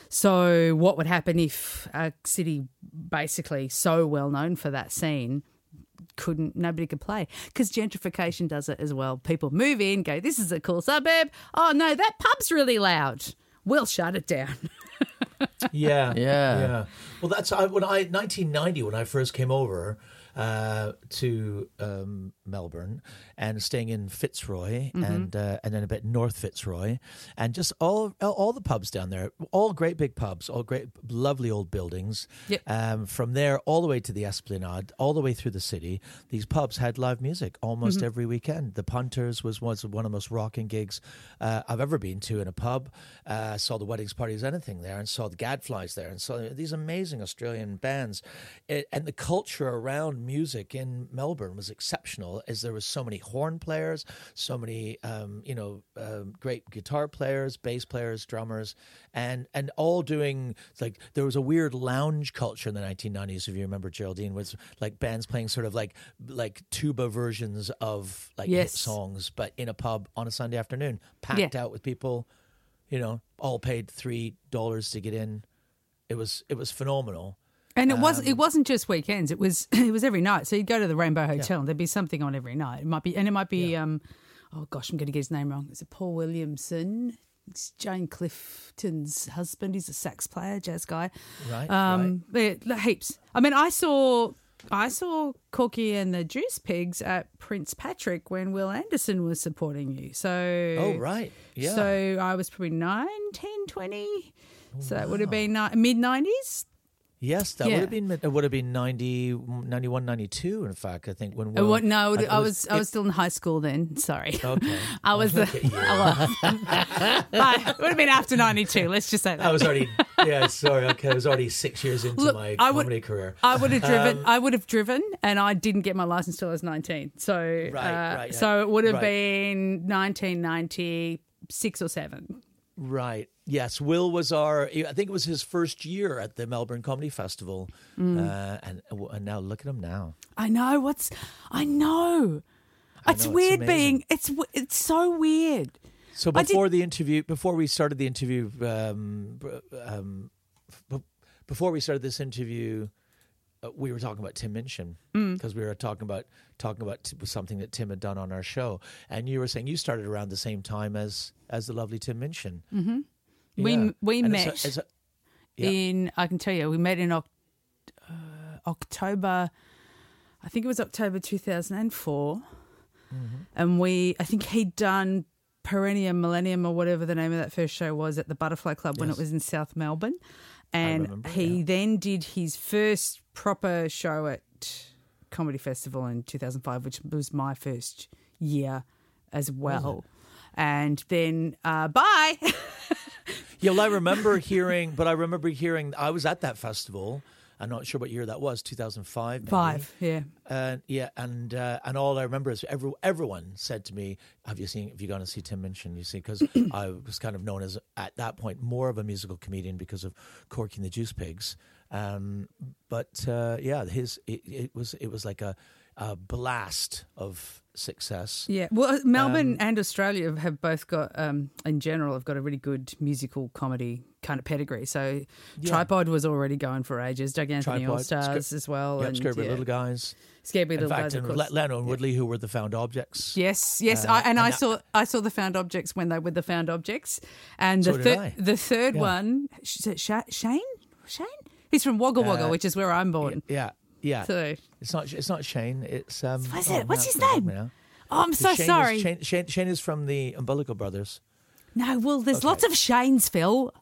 So, what would happen if a city basically so well known for that scene couldn't, nobody could play? Because gentrification does it as well. People move in, go, this is a cool suburb. Oh, no, that pub's really loud. We'll shut it down. (laughs) Yeah, (laughs) Yeah. yeah. Well, that's I, when I 1990 when I first came over uh, to um, Melbourne and staying in Fitzroy Mm-hmm. and uh, and then a bit north Fitzroy and just all all- the pubs down there, all great big pubs, all great lovely old buildings. Yep. Um, from there all the way to the Esplanade, all the way through the city, these pubs had live music almost Mm-hmm. every weekend. The Punters was was one of the most rocking gigs uh, I've ever been to in a pub. Uh, saw the weddings, parties, anything there, and saw the Gadflies there, and saw these amazing Australian bands. It, and the culture around music in Melbourne was exceptional, as there was so many horn players, so many um, you know um, great guitar players, bass players, drummers, and and all doing like there was a weird lounge culture in the 1990s. If you remember, Geraldine was like bands playing sort of like like tuba versions of like hit songs, but in a pub on a Sunday afternoon, packed out with people. You know, all paid three dollars to get in. It was it was phenomenal. And it was Um, it wasn't just weekends. It was (clears throat) it was every night. So you'd go to the Rainbow Hotel and there'd be something on every night. It might be and it might be um oh gosh, I'm gonna get his name wrong. Is it Paul Williamson? It's Jane Clifton's husband. He's a sax player, jazz guy. Right, Um yeah, heaps. I mean I saw I saw Corky and the Juice Pigs at Prince Patrick when Wil Anderson was supporting you. So Oh right, yeah. So I was probably 9, 10, 20. So that would have been ni- mid 90s. Yes, that Yeah. would have been it would have been 90, 91, 92, In fact, I think when Uh, Wil, what, no, it I was I was still in high school then. Sorry. Okay. (laughs) I was the. At you. I was. But it would have been after ninety two. Let's just say that. I was already yeah sorry okay I was already six years into Look, my I would- comedy career. I would have driven. Um, I would have driven, and I didn't get my license till I was nineteen. So, Right, uh, right, so it would have right. been nineteen ninety six or seven. Right. Yes. Wil was our. I think it was his first year at the Melbourne Comedy Festival, Mm. uh, and and now look at him now. I know what's. I know. I it's know, weird amazing. being. It's it's so weird. So before the interview, before we started the interview, um, um, before we started this interview, uh, we were talking about Tim Minchin Mm. because we were talking about talking about t- something that Tim had done on our show, and you were saying you started around the same time as as the lovely Tim Minchin. hmm We Yeah. we And met it's a- it's a- yeah. in. I can tell you, we met in uh, October. I think it was October two thousand and four, Mm-hmm. and we. I think he'd done Perennium Millennium or whatever the name of that first show was at the Butterfly Club when it was in South Melbourne, and remember, he then did his first proper show at Comedy Festival in two thousand five, which was my first year as well. And then uh, bye. (laughs) Yeah, well, I remember hearing, but I remember hearing. I was at that festival. I'm not sure what year that was, 2005. maybe. Five, yeah. And yeah, and uh, and all I remember is every, everyone said to me, "Have you seen? Have you gone to see Tim Minchin?" You see, because (coughs) I was kind of known as at that point more of a musical comedian because of Corky and the Juice Pigs. Um, but uh, yeah, his it, it was it was like a, a blast of success. Yeah, well, Melbourne Um, and Australia have both got, um, in general, have got a really good musical comedy kind of pedigree. So, Yeah. Tripod was already going for ages. Doug Anthony All Stars Scare- as well. Yep, and Scared Weird yeah. Little Guys. In Little fact, Guys, of and course. Lano and Woodley, who were the found objects. Yes, yes, Uh, I, and, and I that- saw I saw the found objects when they were the found objects, and So the I. the third Yeah. one Shane Shane he's from Wagga Wagga, Uh, which is where I'm born. Yeah, yeah. So- it's not it's not Shane. It's um. What is oh, it? What's his it's gonna bug name? now. Oh, I'm so Shane is- sorry. Shane, Shane, Shane is from the Umbilical Brothers. No, well, there's Okay. lots of Shanes, Phil.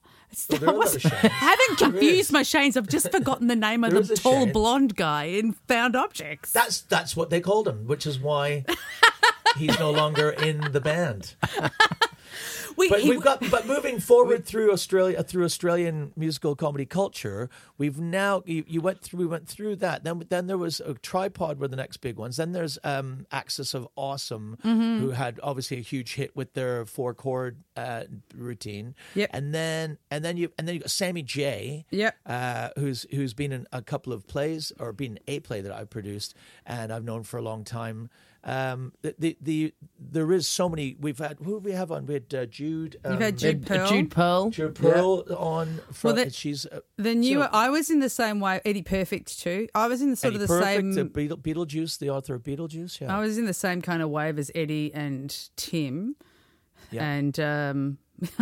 Well, there are a lot of (laughs) Shanes. I haven't confused my Shanes. I've just forgotten the name of There the tall Shane. blonde guy in Found Objects. That's that's what they called him, which is why (laughs) he's no longer in the band. (laughs) (laughs) We- but we've got but moving forward (laughs) through Australia through Australian musical comedy culture, we've now you, you went through we went through that. Then then there was a tripod were the next big ones. Then there's um Axis of Awesome, Mhm. who had obviously a huge hit with their four chord uh, routine. Yep. And then and then you and then you got Sammy J. Yep. Uh, who's who's been in a couple of plays or been a play that I've produced and I've known for a long time. Um, the, the the there is so many. We've had who did we have on? We had uh, Jude. Um, You've had Jude Perl. Jude Perl. Jude Perl on. From, Well, the- she's uh, The new, so- I was in the same way. Eddie Perfect too. I was in the sort Eddie of the Perfect, same. uh, Beetle, Beetlejuice, the author of Beetlejuice. Yeah, I was in the same kind of wave as Eddie and Tim. Yeah. And um, (laughs)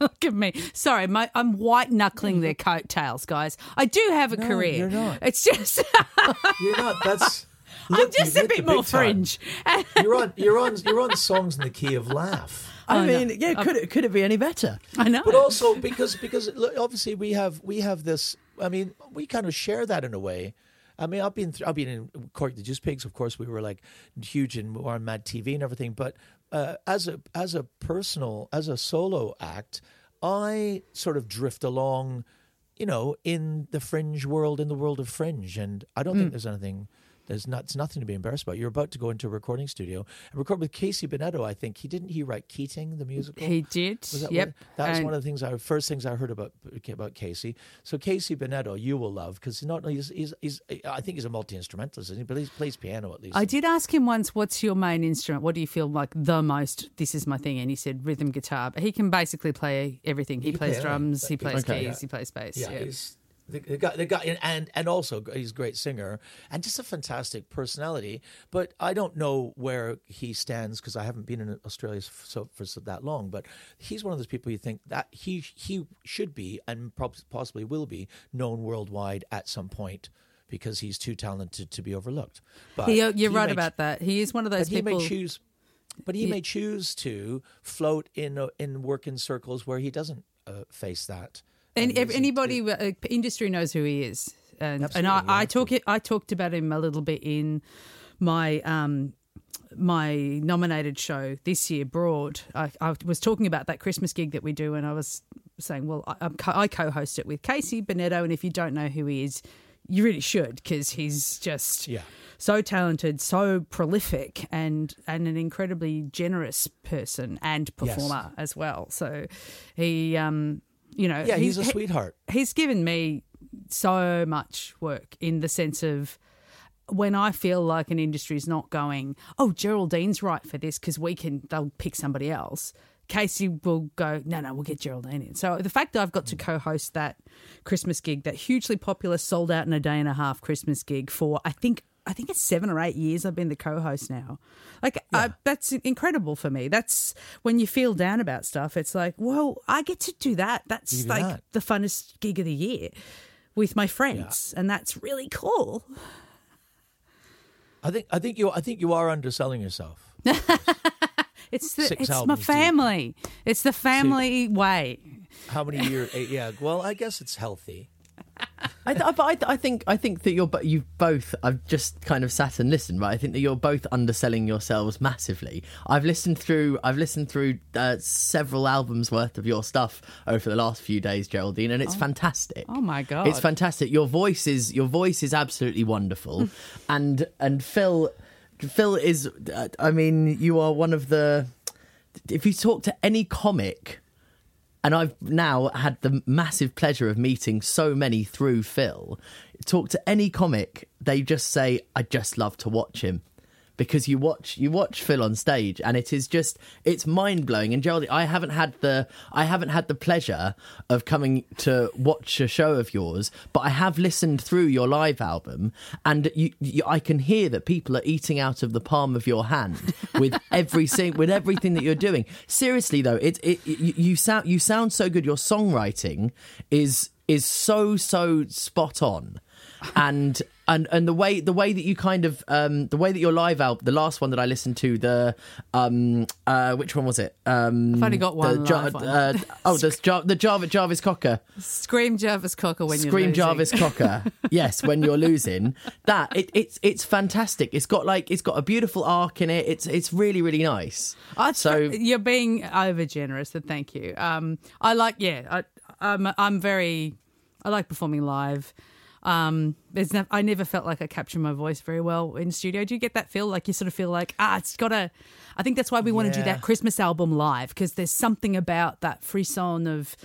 look at me. Sorry, my, I'm white knuckling their coattails, guys. I do have a No, career. you're not. It's just you're not. That's. (laughs) I'm just a bit more fringe. (laughs) You're on. You're on. You're on songs in the key of laugh. I I know. mean, yeah, could it could it be any better? I know. But also because because look, obviously we have we have this. I mean, we kind of share that in a way. I mean, I've been through, I've been in Cork the Juice Pigs. Of course, we were like huge and we on Mad TV and everything. But uh, as a as a personal as a solo act, I sort of drift along, you know, in the fringe world, in the world of fringe, and I don't think there's anything. There's not, it's nothing to be embarrassed about. You're about to go into a recording studio and record with Casey Bennetto. I think he didn't he write Keating the musical. He did. Was that yep. one? That was And- one of the things I first things I heard about about Casey. So Casey Bennetto, you will love because not only he's, he's, he's I think he's a multi instrumentalist, isn't he? But he plays piano at least. I did ask him once, "What's your main instrument? What do you feel like the most? This is my thing." And he said rhythm guitar. But he can basically play everything. He, can plays play drums. He plays Okay. keys. Yeah. He plays bass. Yeah, Yeah. The, the guy, the guy, and and also he's a great singer and just a fantastic personality. But I don't know where he stands because I haven't been in Australia f- so for so that long. But he's one of those people you think that he he should be and possibly will be known worldwide at some point. Because he's too talented to be overlooked. But He- you're he right may- about that. He is one of those but he may choose, but he He- may choose to float in in work in circles where he doesn't uh, face that. And And anybody, uh, industry knows who he is, and and I, Absolutely, I talk it. I talked about him a little bit in my um my nominated show this year, Broad. I, I was talking about that Christmas gig that we do, and I was saying, well, I, I'm co- I co-host it with Casey Bennetto, and if you don't know who he is, you really should because he's just Yeah. so talented, so prolific, and and an incredibly generous person and Yes. performer as well. So he, um, you know, Yeah, he's a he- sweetheart. He's given me so much work in the sense of when I feel like an industry is not going, oh, Geraldine's right for this because we can, they'll pick somebody else. Casey will go, no, no, we'll get Geraldine in. So the fact that I've got to mm. co host that Christmas gig, that hugely popular, sold out in a day and a half Christmas gig for, I think, I think it's seven or eight years I've been the co-host now. Like I, that's incredible for me. That's when you feel down about stuff. It's like, well, I get to do that. That's do like that. the funnest gig of the year with my friends, and that's really cool. I think I think you I think you are underselling yourself. (laughs) It's the, Six it's my albums deep. family. It's the family way. How many years? Eh, yeah, well, I guess it's healthy. I, th- I, I think I think that you're you've both. I've just kind of sat and listened, right? I think that you're both underselling yourselves massively. I've listened through. I've listened through uh, several albums worth of your stuff over the last few days, Geraldine, and it's fantastic. Oh my god! It's fantastic. Your voice is your voice is absolutely wonderful, and and Phil, Phil is. Uh, I mean, you are one of the. If you talk to any comic, and I've now had the massive pleasure of meeting so many through Phil. Talk to any comic, they just say, "I just love to watch him." Because you watch you watch Phil on stage and it is just it's mind blowing. And Geraldine, I haven't had the I haven't had the pleasure of coming to watch a show of yours, but I have listened through your live album, and you, you, I can hear that people are eating out of the palm of your hand (laughs) with every sing, with everything that you're doing. Seriously though, it, it you, you sound you sound so good. Your songwriting is is so so spot on and and and the way the way that you kind of um the way that your live album the last one that I listened to the um uh which one was it um I've only got one the, live one. uh, oh the (laughs) Jar- the Jarvis Jarvis Cocker Scream Jarvis Cocker when you're Scream losing. Jarvis Cocker. (laughs) yes, when you're losing. That it, it's it's fantastic. It's got like it's got a beautiful arc in it. It's it's really really nice. I'd so you're being over generous, and thank you. Um, I like, yeah, I, I'm, I'm very, I like performing live. Um, there's no, I never felt like I captured my voice very well in studio. Do you get that feel? Like you sort of feel like, ah, it's got to. I think that's why we want to do that Christmas album live because there's something about that frisson of.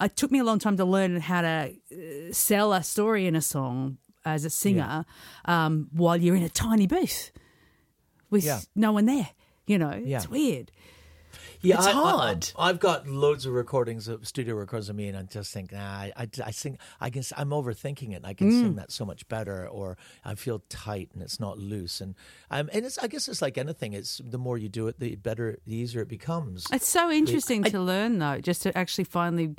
It took me a long time to learn how to uh, sell a story in a song as a singer um, while you're in a tiny booth with Yeah. no one there. You know, Yeah. it's weird. Yeah, It's I, hard. I, have got loads of recordings, of studio recordings of me, and I just think, nah, I, I, I sing. I can. I'm overthinking it. I can Mm. sing that so much better, or I feel tight and it's not loose. And um, and it's. I guess it's like anything. It's the more you do it, the better, the easier it becomes. It's so interesting to learn, though, just to actually finally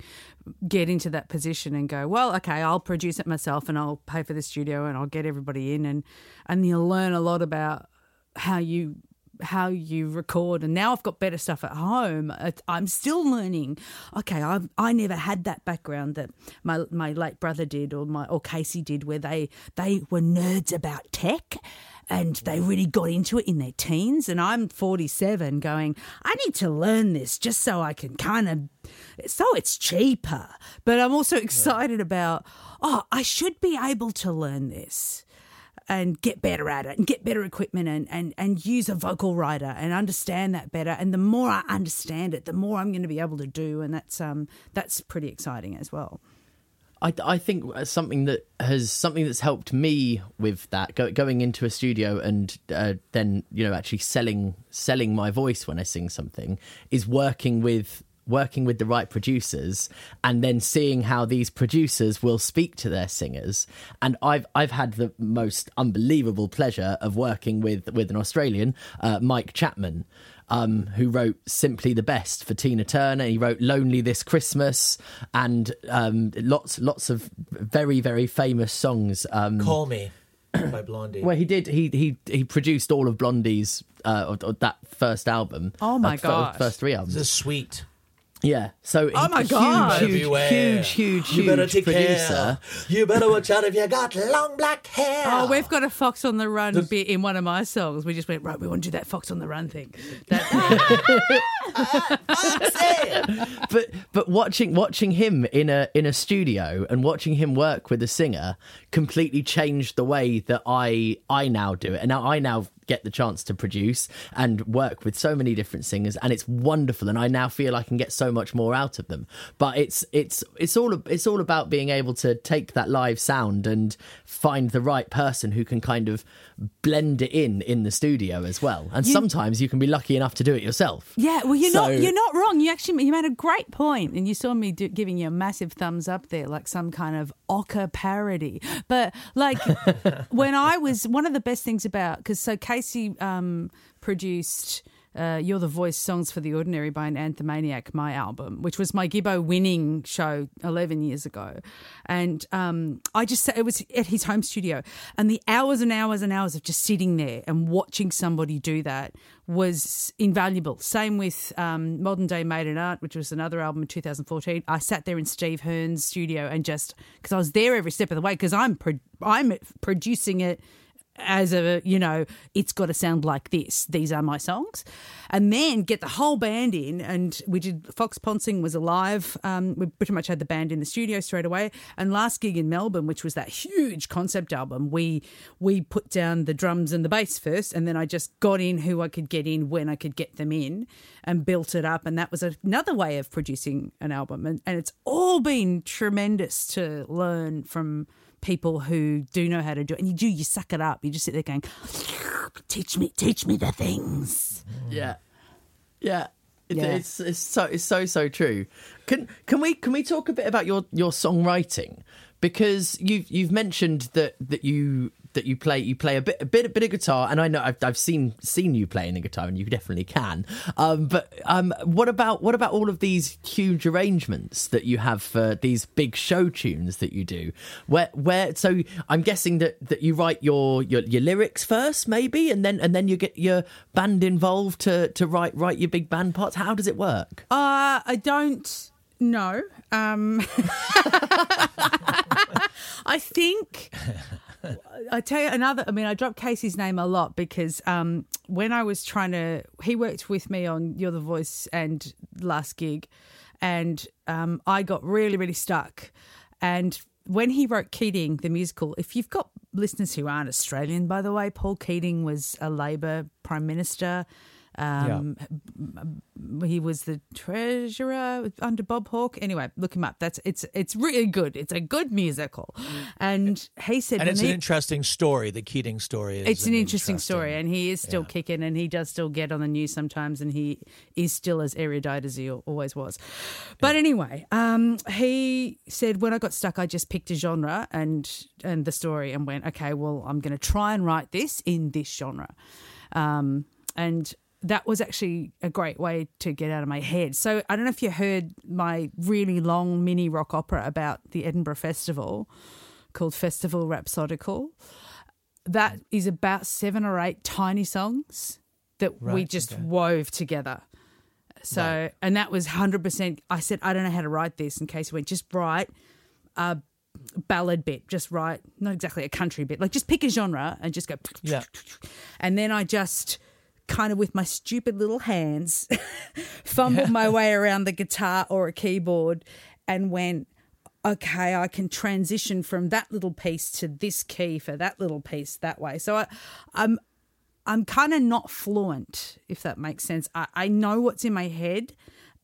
get into that position and go, well, okay, I'll produce it myself and I'll pay for the studio and I'll get everybody in and and you'll learn a lot about how you how you record and now I've got better stuff at home. I'm still learning. Okay I've, I never had that background that my my late brother did or my or Casey did where they they were nerds about tech and they mm. really got into it in their teens. And I'm 47 going I need to learn this just so I can kind of so it's cheaper. But I'm also excited about oh I should be able to learn this and get better at it and get better equipment and, and, and use a vocal writer and understand that better. And the more I understand it, the more I'm going to be able to do. And that's um that's pretty exciting as well. I, I think something that has something that's helped me with that go, going into a studio and uh, then you know actually selling selling my voice when I sing something is working with working with the right producers and then seeing how these producers will speak to their singers and I've I've had the most unbelievable pleasure of working with with an Australian uh, Mike Chapman um, who wrote Simply the Best for Tina Turner. He wrote Lonely This Christmas and um, lots lots of very, very famous songs. Um, Call me by Blondie. well, he did. He he he produced all of Blondie's uh, or, or that first album. Oh my uh, fir- gosh. First three albums. This is sweet. Yeah. So Oh my huge, God. huge, Beware. huge, huge, You better take producer. care. You better watch out if you got long black hair. Oh, we've got a Fox on the Run bit in one of my songs. We just went, right, we want to do that Fox on the Run thing. That, (laughs) but but watching watching him in a in a studio and watching him work with a singer completely changed the way that I I now do it. And now I now get the chance to produce and work with so many different singers and it's wonderful and I now feel I can get so much more out of them. But it's it's it's all it's all about being able to take that live sound and find the right person who can kind of blend it in in the studio as well. And You- sometimes you can be lucky enough to do it yourself. Yeah, well, you're So- not you're not wrong. You actually you made a great point, and you saw me do, giving you a massive thumbs up there, like some kind of ochre parody. But like (laughs) when I was one of the best things about because so Casey um, produced. Uh, You're the Voice Songs for the Ordinary by an Anthemaniac, my album, which was my Gibbo winning show 11 years ago. And um, I just, it was at his home studio. And the hours and hours and hours of just sitting there and watching somebody do that was invaluable. Same with um, Modern Day Made in Art, which was another album in 2014. I sat there in Steve Hearn's studio and just, because I was there every step of the way, because I'm, pro- I'm producing it as a you know it's got to sound like this these are my songs. And then get the whole band in and we did fox ponsing was alive um, we pretty much had the band in the studio straight away. And last gig in melbourne which was that huge concept album we we put down the drums and the bass first and then i just got in who i could get in when i could get them in and built it up. And that was another way of producing an album. And, and it's all been tremendous to learn from people who do know how to do it. And you do, you suck it up. You just sit there going, teach me, teach me the things. Yeah, yeah. It's, Yeah. it's it's so it's so so true. Can can we can we talk a bit about your your songwriting because you've you've mentioned that that you that you play you play a bit a bit a bit of guitar, and I know I've, I've seen seen you playing the guitar, and you definitely can. Um, but um, what about what about all of these huge arrangements that you have for these big show tunes that you do? Where where so I'm guessing that, that you write your, your your lyrics first, maybe, and then and then you get your band involved to to write write your big band parts. How does it work? Uh, I don't know. Um, (laughs) I think I tell you another. I mean, I drop Casey's name a lot because um, when I was trying to, he worked with me on You're the Voice and last gig, and um, I got really, really stuck. And when he wrote Keating, the musical, if you've got listeners who aren't Australian, by the way, Paul Keating was a Labor Prime Minister. Um, He was the treasurer under Bob Hawke. Anyway, look him up. That's it's it's really good. It's a good musical, and he said and it's when an interesting story. The Keating story is it's an interesting, story, and he is still kicking, and he does still get on the news sometimes, and he is still as erudite as he always was. But anyway, um, he said when I got stuck, I just picked a genre and and the story, and went, okay, well, I'm going to try and write this in this genre, um, and that was actually a great way to get out of my head. So I don't know if you heard my really long mini rock opera about the Edinburgh Festival called Festival Rhapsodical that is about seven or eight tiny songs that we just okay. wove together. So, and that was 100%. I said, I don't know how to write this. In case you went, just write a ballad bit, just write, not exactly a country bit, like just pick a genre and just go. Yeah. (tsk) And then I just kind of with my stupid little hands (laughs) fumbled my way around the guitar or a keyboard and went, okay, I can transition from that little piece to this key for that little piece that way. So I, I'm I'm kind of not fluent, if that makes sense. I, I know what's in my head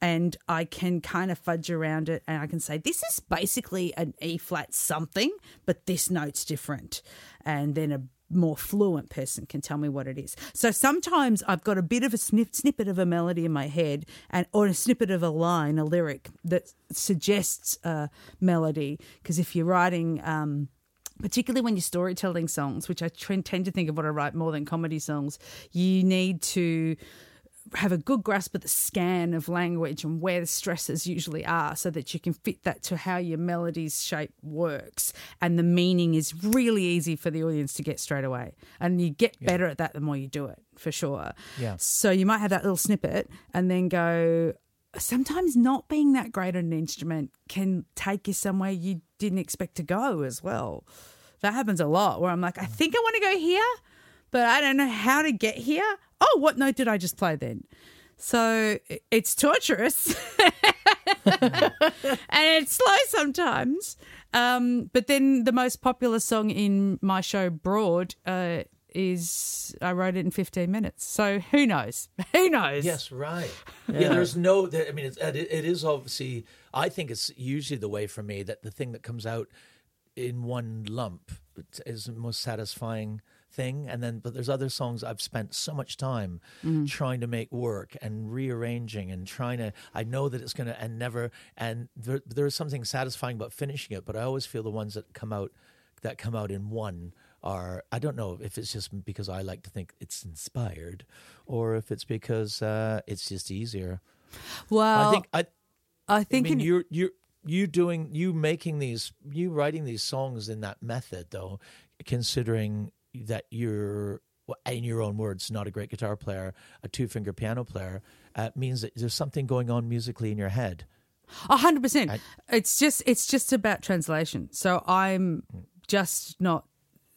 and I can kind of fudge around it and I can say, this is basically an E flat something, but this note's different. And then a more fluent person can tell me what it is. So sometimes I've got a bit of a snip, snippet of a melody in my head and or a snippet of a line, a lyric that suggests a melody. Because if you're writing, um, particularly when you're storytelling songs, which I tend to think of what I write more than comedy songs, you need to have a good grasp of the scan of language and where the stresses usually are so that you can fit that to how your melody's shape works. And the meaning is really easy for the audience to get straight away. And you get better at that the more you do it for sure. Yeah. so you might have that little snippet and then go sometimes not being that great at an instrument can take you somewhere you didn't expect to go as well. That happens a lot where i'm like i mm. think i want to go here but I don't know how to get here. Oh, what note did I just play then? So it's torturous (laughs) and it's slow sometimes. Um, but then the most popular song in my show, Broad, uh, is I wrote it in 15 minutes. So who knows? (laughs) Who knows? Yes, right. Yeah, Yeah. there's no. there- I mean, it's, it, it is obviously. I think it's usually the way for me that the thing that comes out in one lump is the most satisfying thing. And then, but there's other songs I've spent so much time Mm-hmm. trying to make work and rearranging and trying to. I know that it's going to and never. And there, there is something satisfying about finishing it. But I always feel the ones that come out that come out in one are I don't know if it's just because I like to think it's inspired or if it's because uh, it's just easier. Well, I think I I think I mean in- you're you're you doing you making these you writing these songs in that method though considering that you're in your own words not a great guitar player a two finger piano player uh, means that there's something going on musically in your head A hundred percent. It's just it's just about translation. So I'm just not.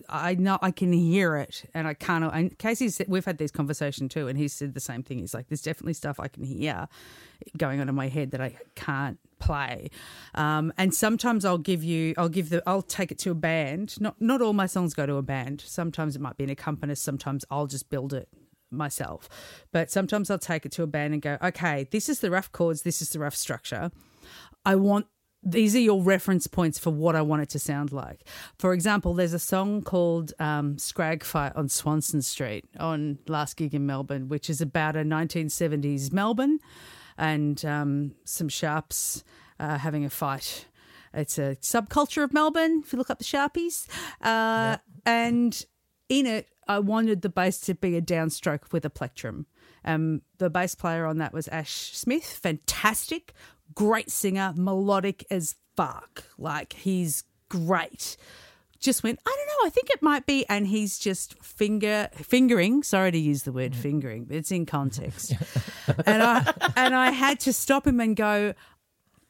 I know I can hear it, and I can't. And Casey, said, we've had this conversation too, and he said the same thing. He's like, "There's definitely stuff I can hear going on in my head that I can't play." Um, and sometimes I'll give you, I'll give the, I'll take it to a band. Not not all my songs go to a band. Sometimes it might be an accompanist. Sometimes I'll just build it myself. But sometimes I'll take it to a band and go, okay, this is the rough chords, this is the rough structure. I want these are your reference points for what I want it to sound like. For example, there's a song called um, Scrag Fight on Swanston Street on last gig in Melbourne, which is about a 1970s Melbourne and um, some sharps uh, having a fight. It's a subculture of Melbourne. If you look up the Sharpies, uh, and in it, I wanted the bass to be a downstroke with a plectrum. Um, the bass player on that was Ash Smith, fantastic, great singer, melodic as fuck. Like he's great. Just went, I don't know, I think it might be, and he's just finger fingering. Sorry to use the word mm-hmm. fingering, but it's in context. (laughs) and I and I had to stop him and go.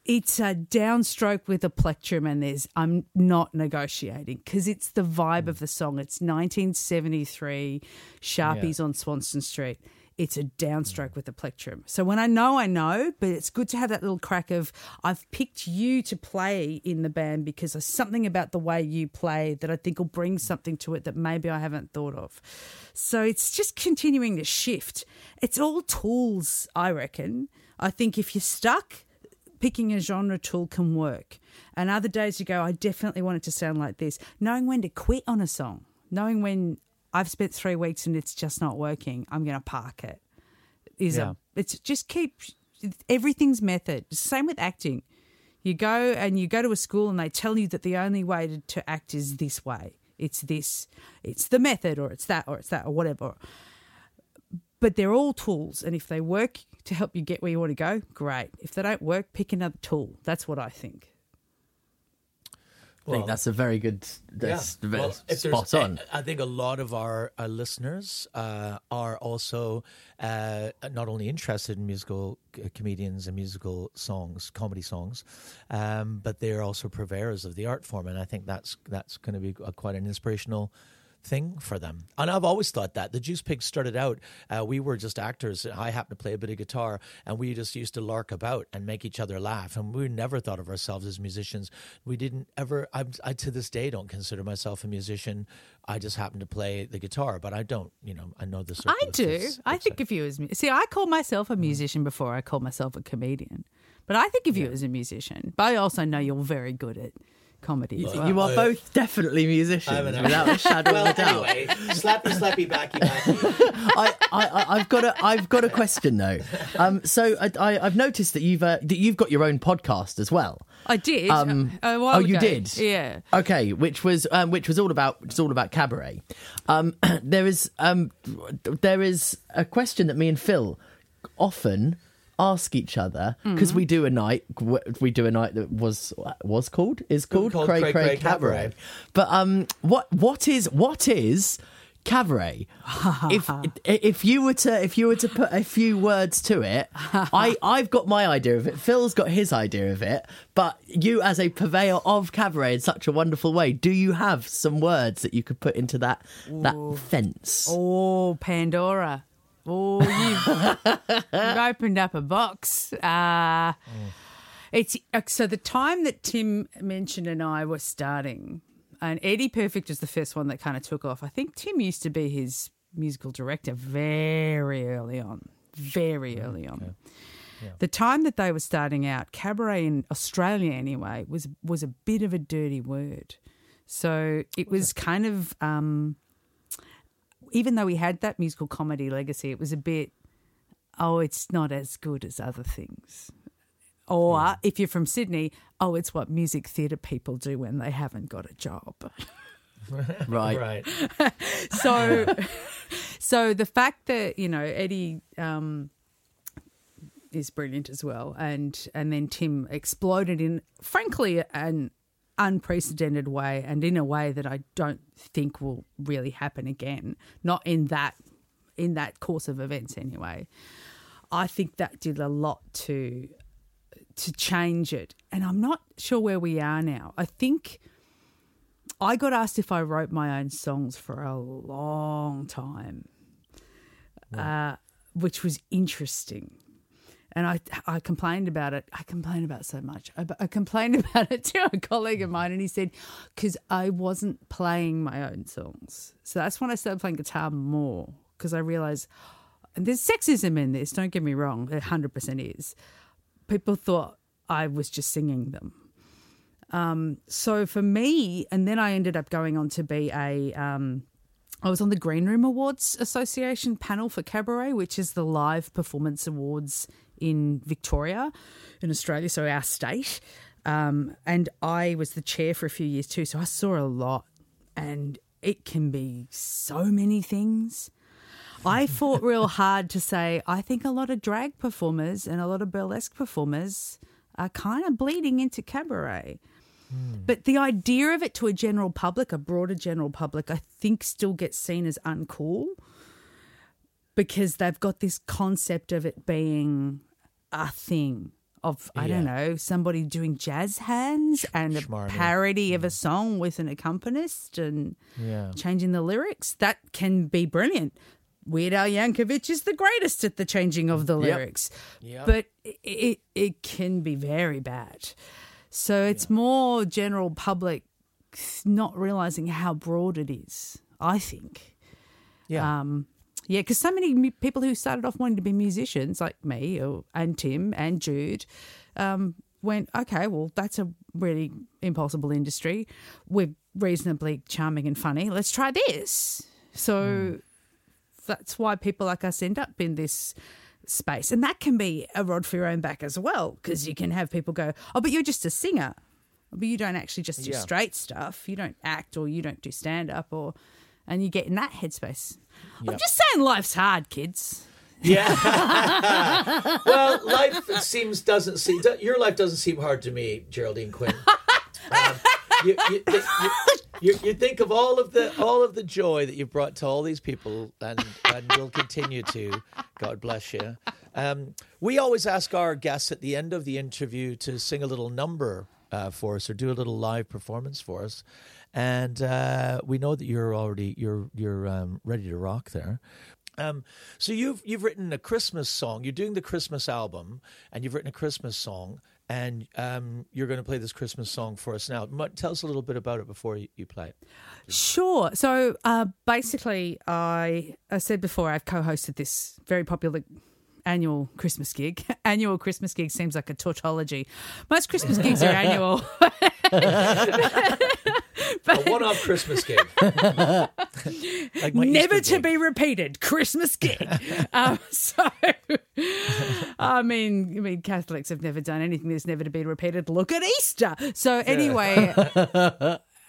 It's a downstroke with a plectrum, and there's I'm not negotiating because it's the vibe mm. of the song. It's 1973, Sharpies on Swanston Street. It's a downstroke with the plectrum. So when I know, I know, but it's good to have that little crack of I've picked you to play in the band because there's something about the way you play that I think will bring something to it that maybe I haven't thought of. So it's just continuing to shift. It's all tools, I reckon. I think if you're stuck, picking a genre tool can work. And other days you go, I definitely want it to sound like this. Knowing when to quit on a song, knowing when I've spent three weeks and it's just not working, I'm going to park it. Is Yeah. a, it's just keep everything's method. Same with acting. You go and you go to a school and they tell you that the only way to, to act is this way. It's this, it's the method, or it's that, or it's that, or whatever. But they're all tools, and if they work to help you get where you want to go, great. If they don't work, pick another tool. That's what I think. I think that's a very good that's Yeah. Well, spot on. I think a lot of our, our listeners uh, are also uh, not only interested in musical comedians and musical songs, comedy songs, um, but they're also purveyors of the art form, and I think that's that's going to be a, quite an inspirational thing for them. And I've always thought that the Juice Pigs started out. Uh, we were just actors. I happened to play a bit of guitar, and we just used to lark about and make each other laugh. And we never thought of ourselves as musicians. We didn't ever. I, I to this day don't consider myself a musician. I just happen to play the guitar, but I don't. You know, I know the. I do. I think of you as see. I call myself a musician before I call myself a comedian, but I think of you as a musician. But I also know you're very good at comedy. as well. You are both definitely musicians, without a shadow of a doubt. slappy, slappy, backy, backy. (laughs) I, I, I- I've got a, I've got a question though. Um, so I, I, I've noticed that you've, uh, that you've got your own podcast as well. I did. Um, a while oh, you ago. did. Yeah. Okay, which was um, which was all about it's all about cabaret. Um, (clears throat) there is um, there is a question that me and Phil often ask each other because Mm-hmm. we do a night we do a night that was was called is called, Called Cray Cray Cray, Cray Cabaret. Cabaret. But um, what what is what is cabaret? if (laughs) if you were to if you were to put a few words to it, I (laughs) I've got my idea of it. Phil's got his idea of it. But you, as a purveyor of cabaret in such a wonderful way, do you have some words that you could put into that that fence? Oh, Pandora. Oh, you've, you've opened up a box. Uh, It's uh, so the time that Tim mentioned and I were starting, and Eddie Perfect was the first one that kind of took off. I think Tim used to be his musical director very early on, very early on. The time that they were starting out, cabaret in Australia anyway was was a bit of a dirty word. So it was kind of um, even though we had that musical comedy legacy, it was a bit oh, it's not as good as other things. Or if you're from Sydney, oh, it's what music theatre people do when they haven't got a job. (laughs) Right. Right. (laughs) so (laughs) so the fact that you know Eddie um, is brilliant as well, and and then Tim exploded in frankly an unprecedented way, and in a way that I don't think will really happen again. Not in that in that course of events anyway. I think that did a lot to to change it, and I'm not sure where we are now. I think. I got asked if I wrote my own songs for a long time, uh, which was interesting. And I, I complained about it. I complained about so much. I, I complained (laughs) about it to a colleague of mine, and he said, because I wasn't playing my own songs. So that's when I started playing guitar more, because I realized, and there's sexism in this, don't get me wrong, it 100% is. People thought I was just singing them. Um, so for me, and then I ended up going on to be a. Um, I was on the Green Room Awards Association panel for Cabaret, which is the live performance awards in Victoria, in Australia, so our state. Um, and I was the chair for a few years too, so I saw a lot. And it can be so many things. I (laughs) fought real hard to say I think a lot of drag performers and a lot of burlesque performers are kind of bleeding into cabaret. But the idea of it to a general public, a broader general public, I think still gets seen as uncool because they've got this concept of it being a thing of I don't know somebody doing jazz hands and a parody of a song with an accompanist and Yeah. changing the lyrics that can be brilliant. Weird Al Yankovic is the greatest at the changing of the lyrics, Yep. but it, it it can be very bad. So it's more general public not realizing how broad it is. I think. Yeah. Um, yeah, because so many people who started off wanting to be musicians, like me or, and Tim and Jude, um, went, okay, well, that's a really impossible industry. We're reasonably charming and funny. Let's try this. So that's why people like us end up in this space. And that can be a rod for your own back as well, because you can have people go, oh, but you're just a singer. But you don't actually just do Yeah. straight stuff. You don't act or you don't do stand up or and you get in that headspace. I'm just saying life's hard, kids. Yeah. (laughs) well, life seems doesn't seem your life doesn't seem hard to me, Geraldine Quinn. Um, you, you, you, you, you think of all of the all of the joy that you've brought to all these people, and and will continue to. God bless you. Um, we always ask our guests at the end of the interview to sing a little number uh, for us or do a little live performance for us. And uh, we know that you're already you're you're um, ready to rock there. Um, so you've you've written a Christmas song. You're doing the Christmas album, and you've written a Christmas song, and um, you're going to play this Christmas song for us now. Tell us a little bit about it before you, you play it. Sure. So uh, basically, I, I said before I've co-hosted this very popular annual Christmas gig. (laughs) annual Christmas gig seems like a tautology. Most Christmas gigs are annual. (laughs) (laughs) (laughs) a one-off Christmas gig, (laughs) like Never Easter to be repeated Christmas gig. (laughs) um, so, I mean, I mean, Catholics have never done anything that's never to be repeated. Look at Easter. So anyway,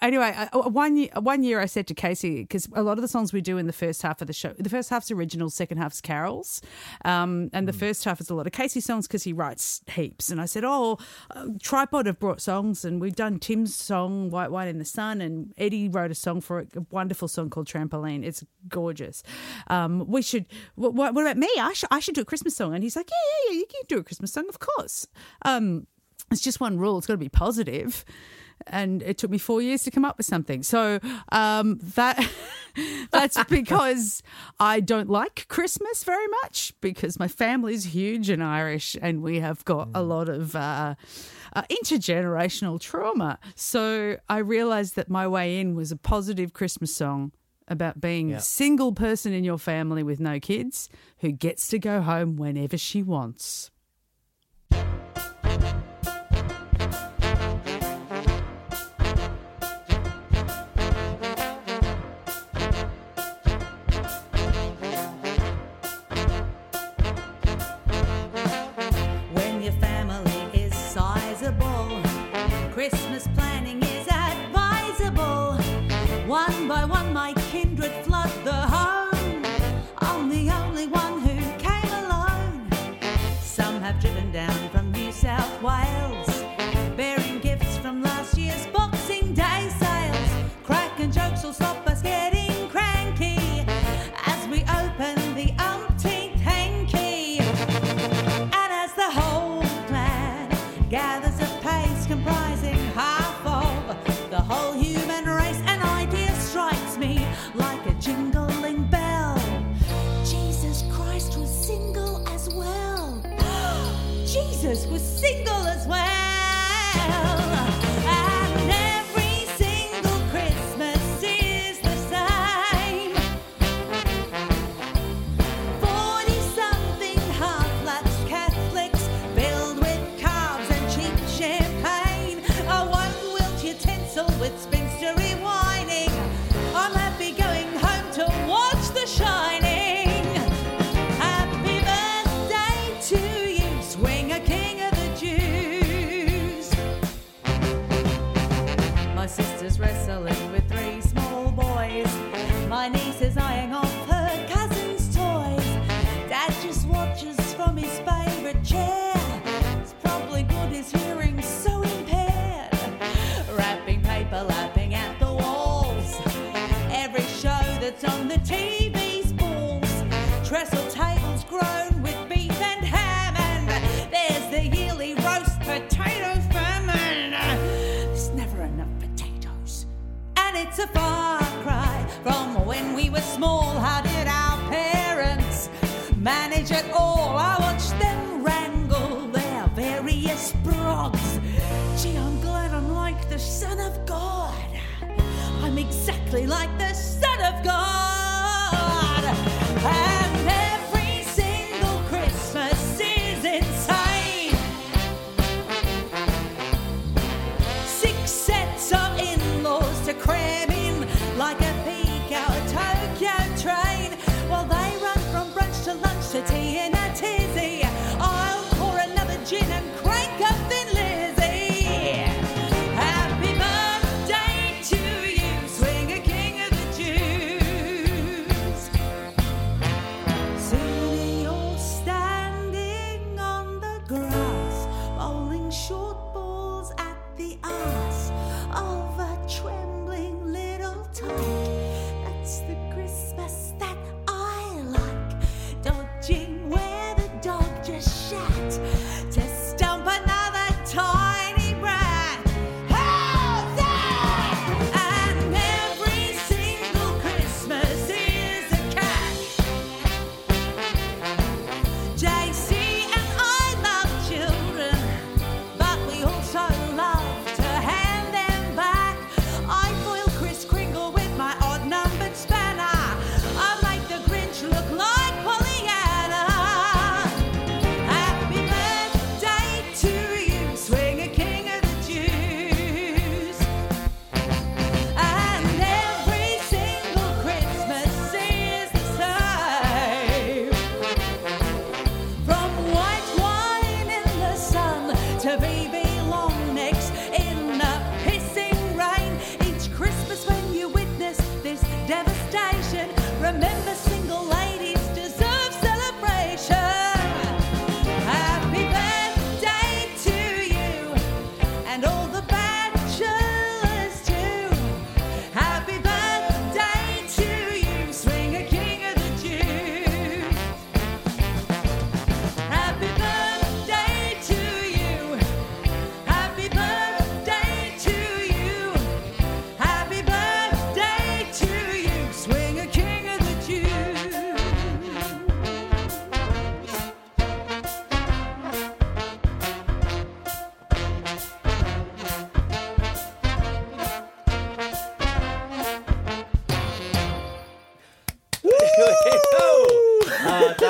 anyway, I- one year, one year I said to Casey because a lot of the songs we do in the first half of the show, the first half's original, second half's carols, um, and the first half is a lot of Casey songs because he writes heaps. And I said, oh, uh, Tripod have brought songs, and we've done Tim's song "White Wine in the Sun," and Eddie wrote a song for it, a wonderful song called "Trampoline." It's gorgeous. Um, we should. What, what about me? I should I should do a Christmas song, and he's like, yeah, yeah, yeah, you can do a Christmas song, of course. Um, it's just one rule. It's got to be positive. And it took me four years to come up with something. So um, that (laughs) that's because I don't like Christmas very much because my family's huge and Irish, and we have got a lot of uh, uh, intergenerational trauma. So I realized that my way in was a positive Christmas song about being Yeah. a single person in your family with no kids who gets to go home whenever she wants. Christmas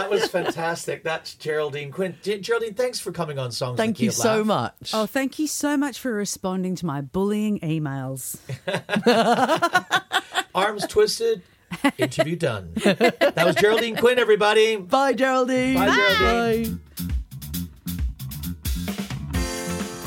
that was fantastic. That's Geraldine Quinn. Geraldine, thanks for coming on Songs. Thank in the Key you so Laugh. much. Oh, thank you so much for responding to my bullying emails. (laughs) Arms twisted. Interview done. That was Geraldine Quinn, everybody. Bye, Geraldine. Bye, Geraldine.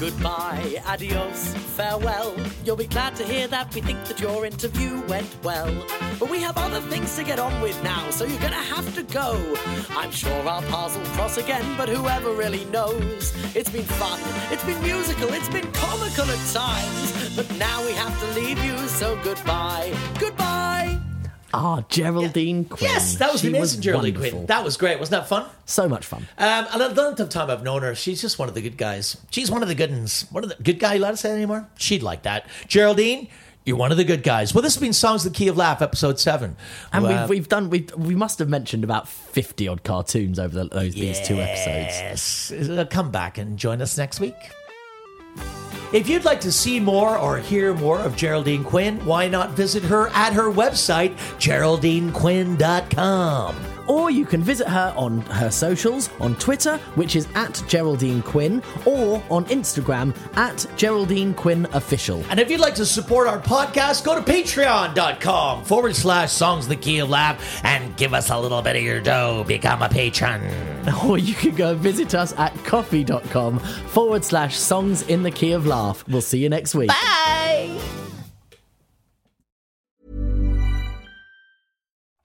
Goodbye, adios, farewell. You'll be glad to hear that we think that your interview went well. But we have other things to get on with now, so you're gonna have to go. I'm sure our paths will cross again, but whoever really knows? It's been fun, it's been musical, it's been comical at times. But now we have to leave you, so goodbye. Goodbye! Ah, Geraldine Quinn. Yes, that was She amazing, Geraldine wonderful. Quinn. That was great. Wasn't that fun? So much fun. Um, and the length of time I've known her, she's just one of the good guys. She's one of the good ones. One of the good guy. You allowed to say that anymore? She'd like that. Geraldine, you're one of the good guys. Well, this has been Songs of the Key of Laugh, episode seven. And Well, we've, we've done, we've, we must have mentioned about 50 odd cartoons over the, those, these two episodes. Yes. Uh, Come back and join us next week. If you'd like to see more or hear more of Geraldine Quinn, why not visit her at her website, geraldinequinn.com. Or you can visit her on her socials on Twitter, which is at Geraldine Quinn, or on Instagram at Geraldine Quinn Official. And if you'd like to support our podcast, go to patreon.com forward slash songs the key of laugh and give us a little bit of your dough. Become a patron. (laughs) Or you can go visit us at ko-fi.com forward slash songs in the key of laugh. We'll see you next week. Bye.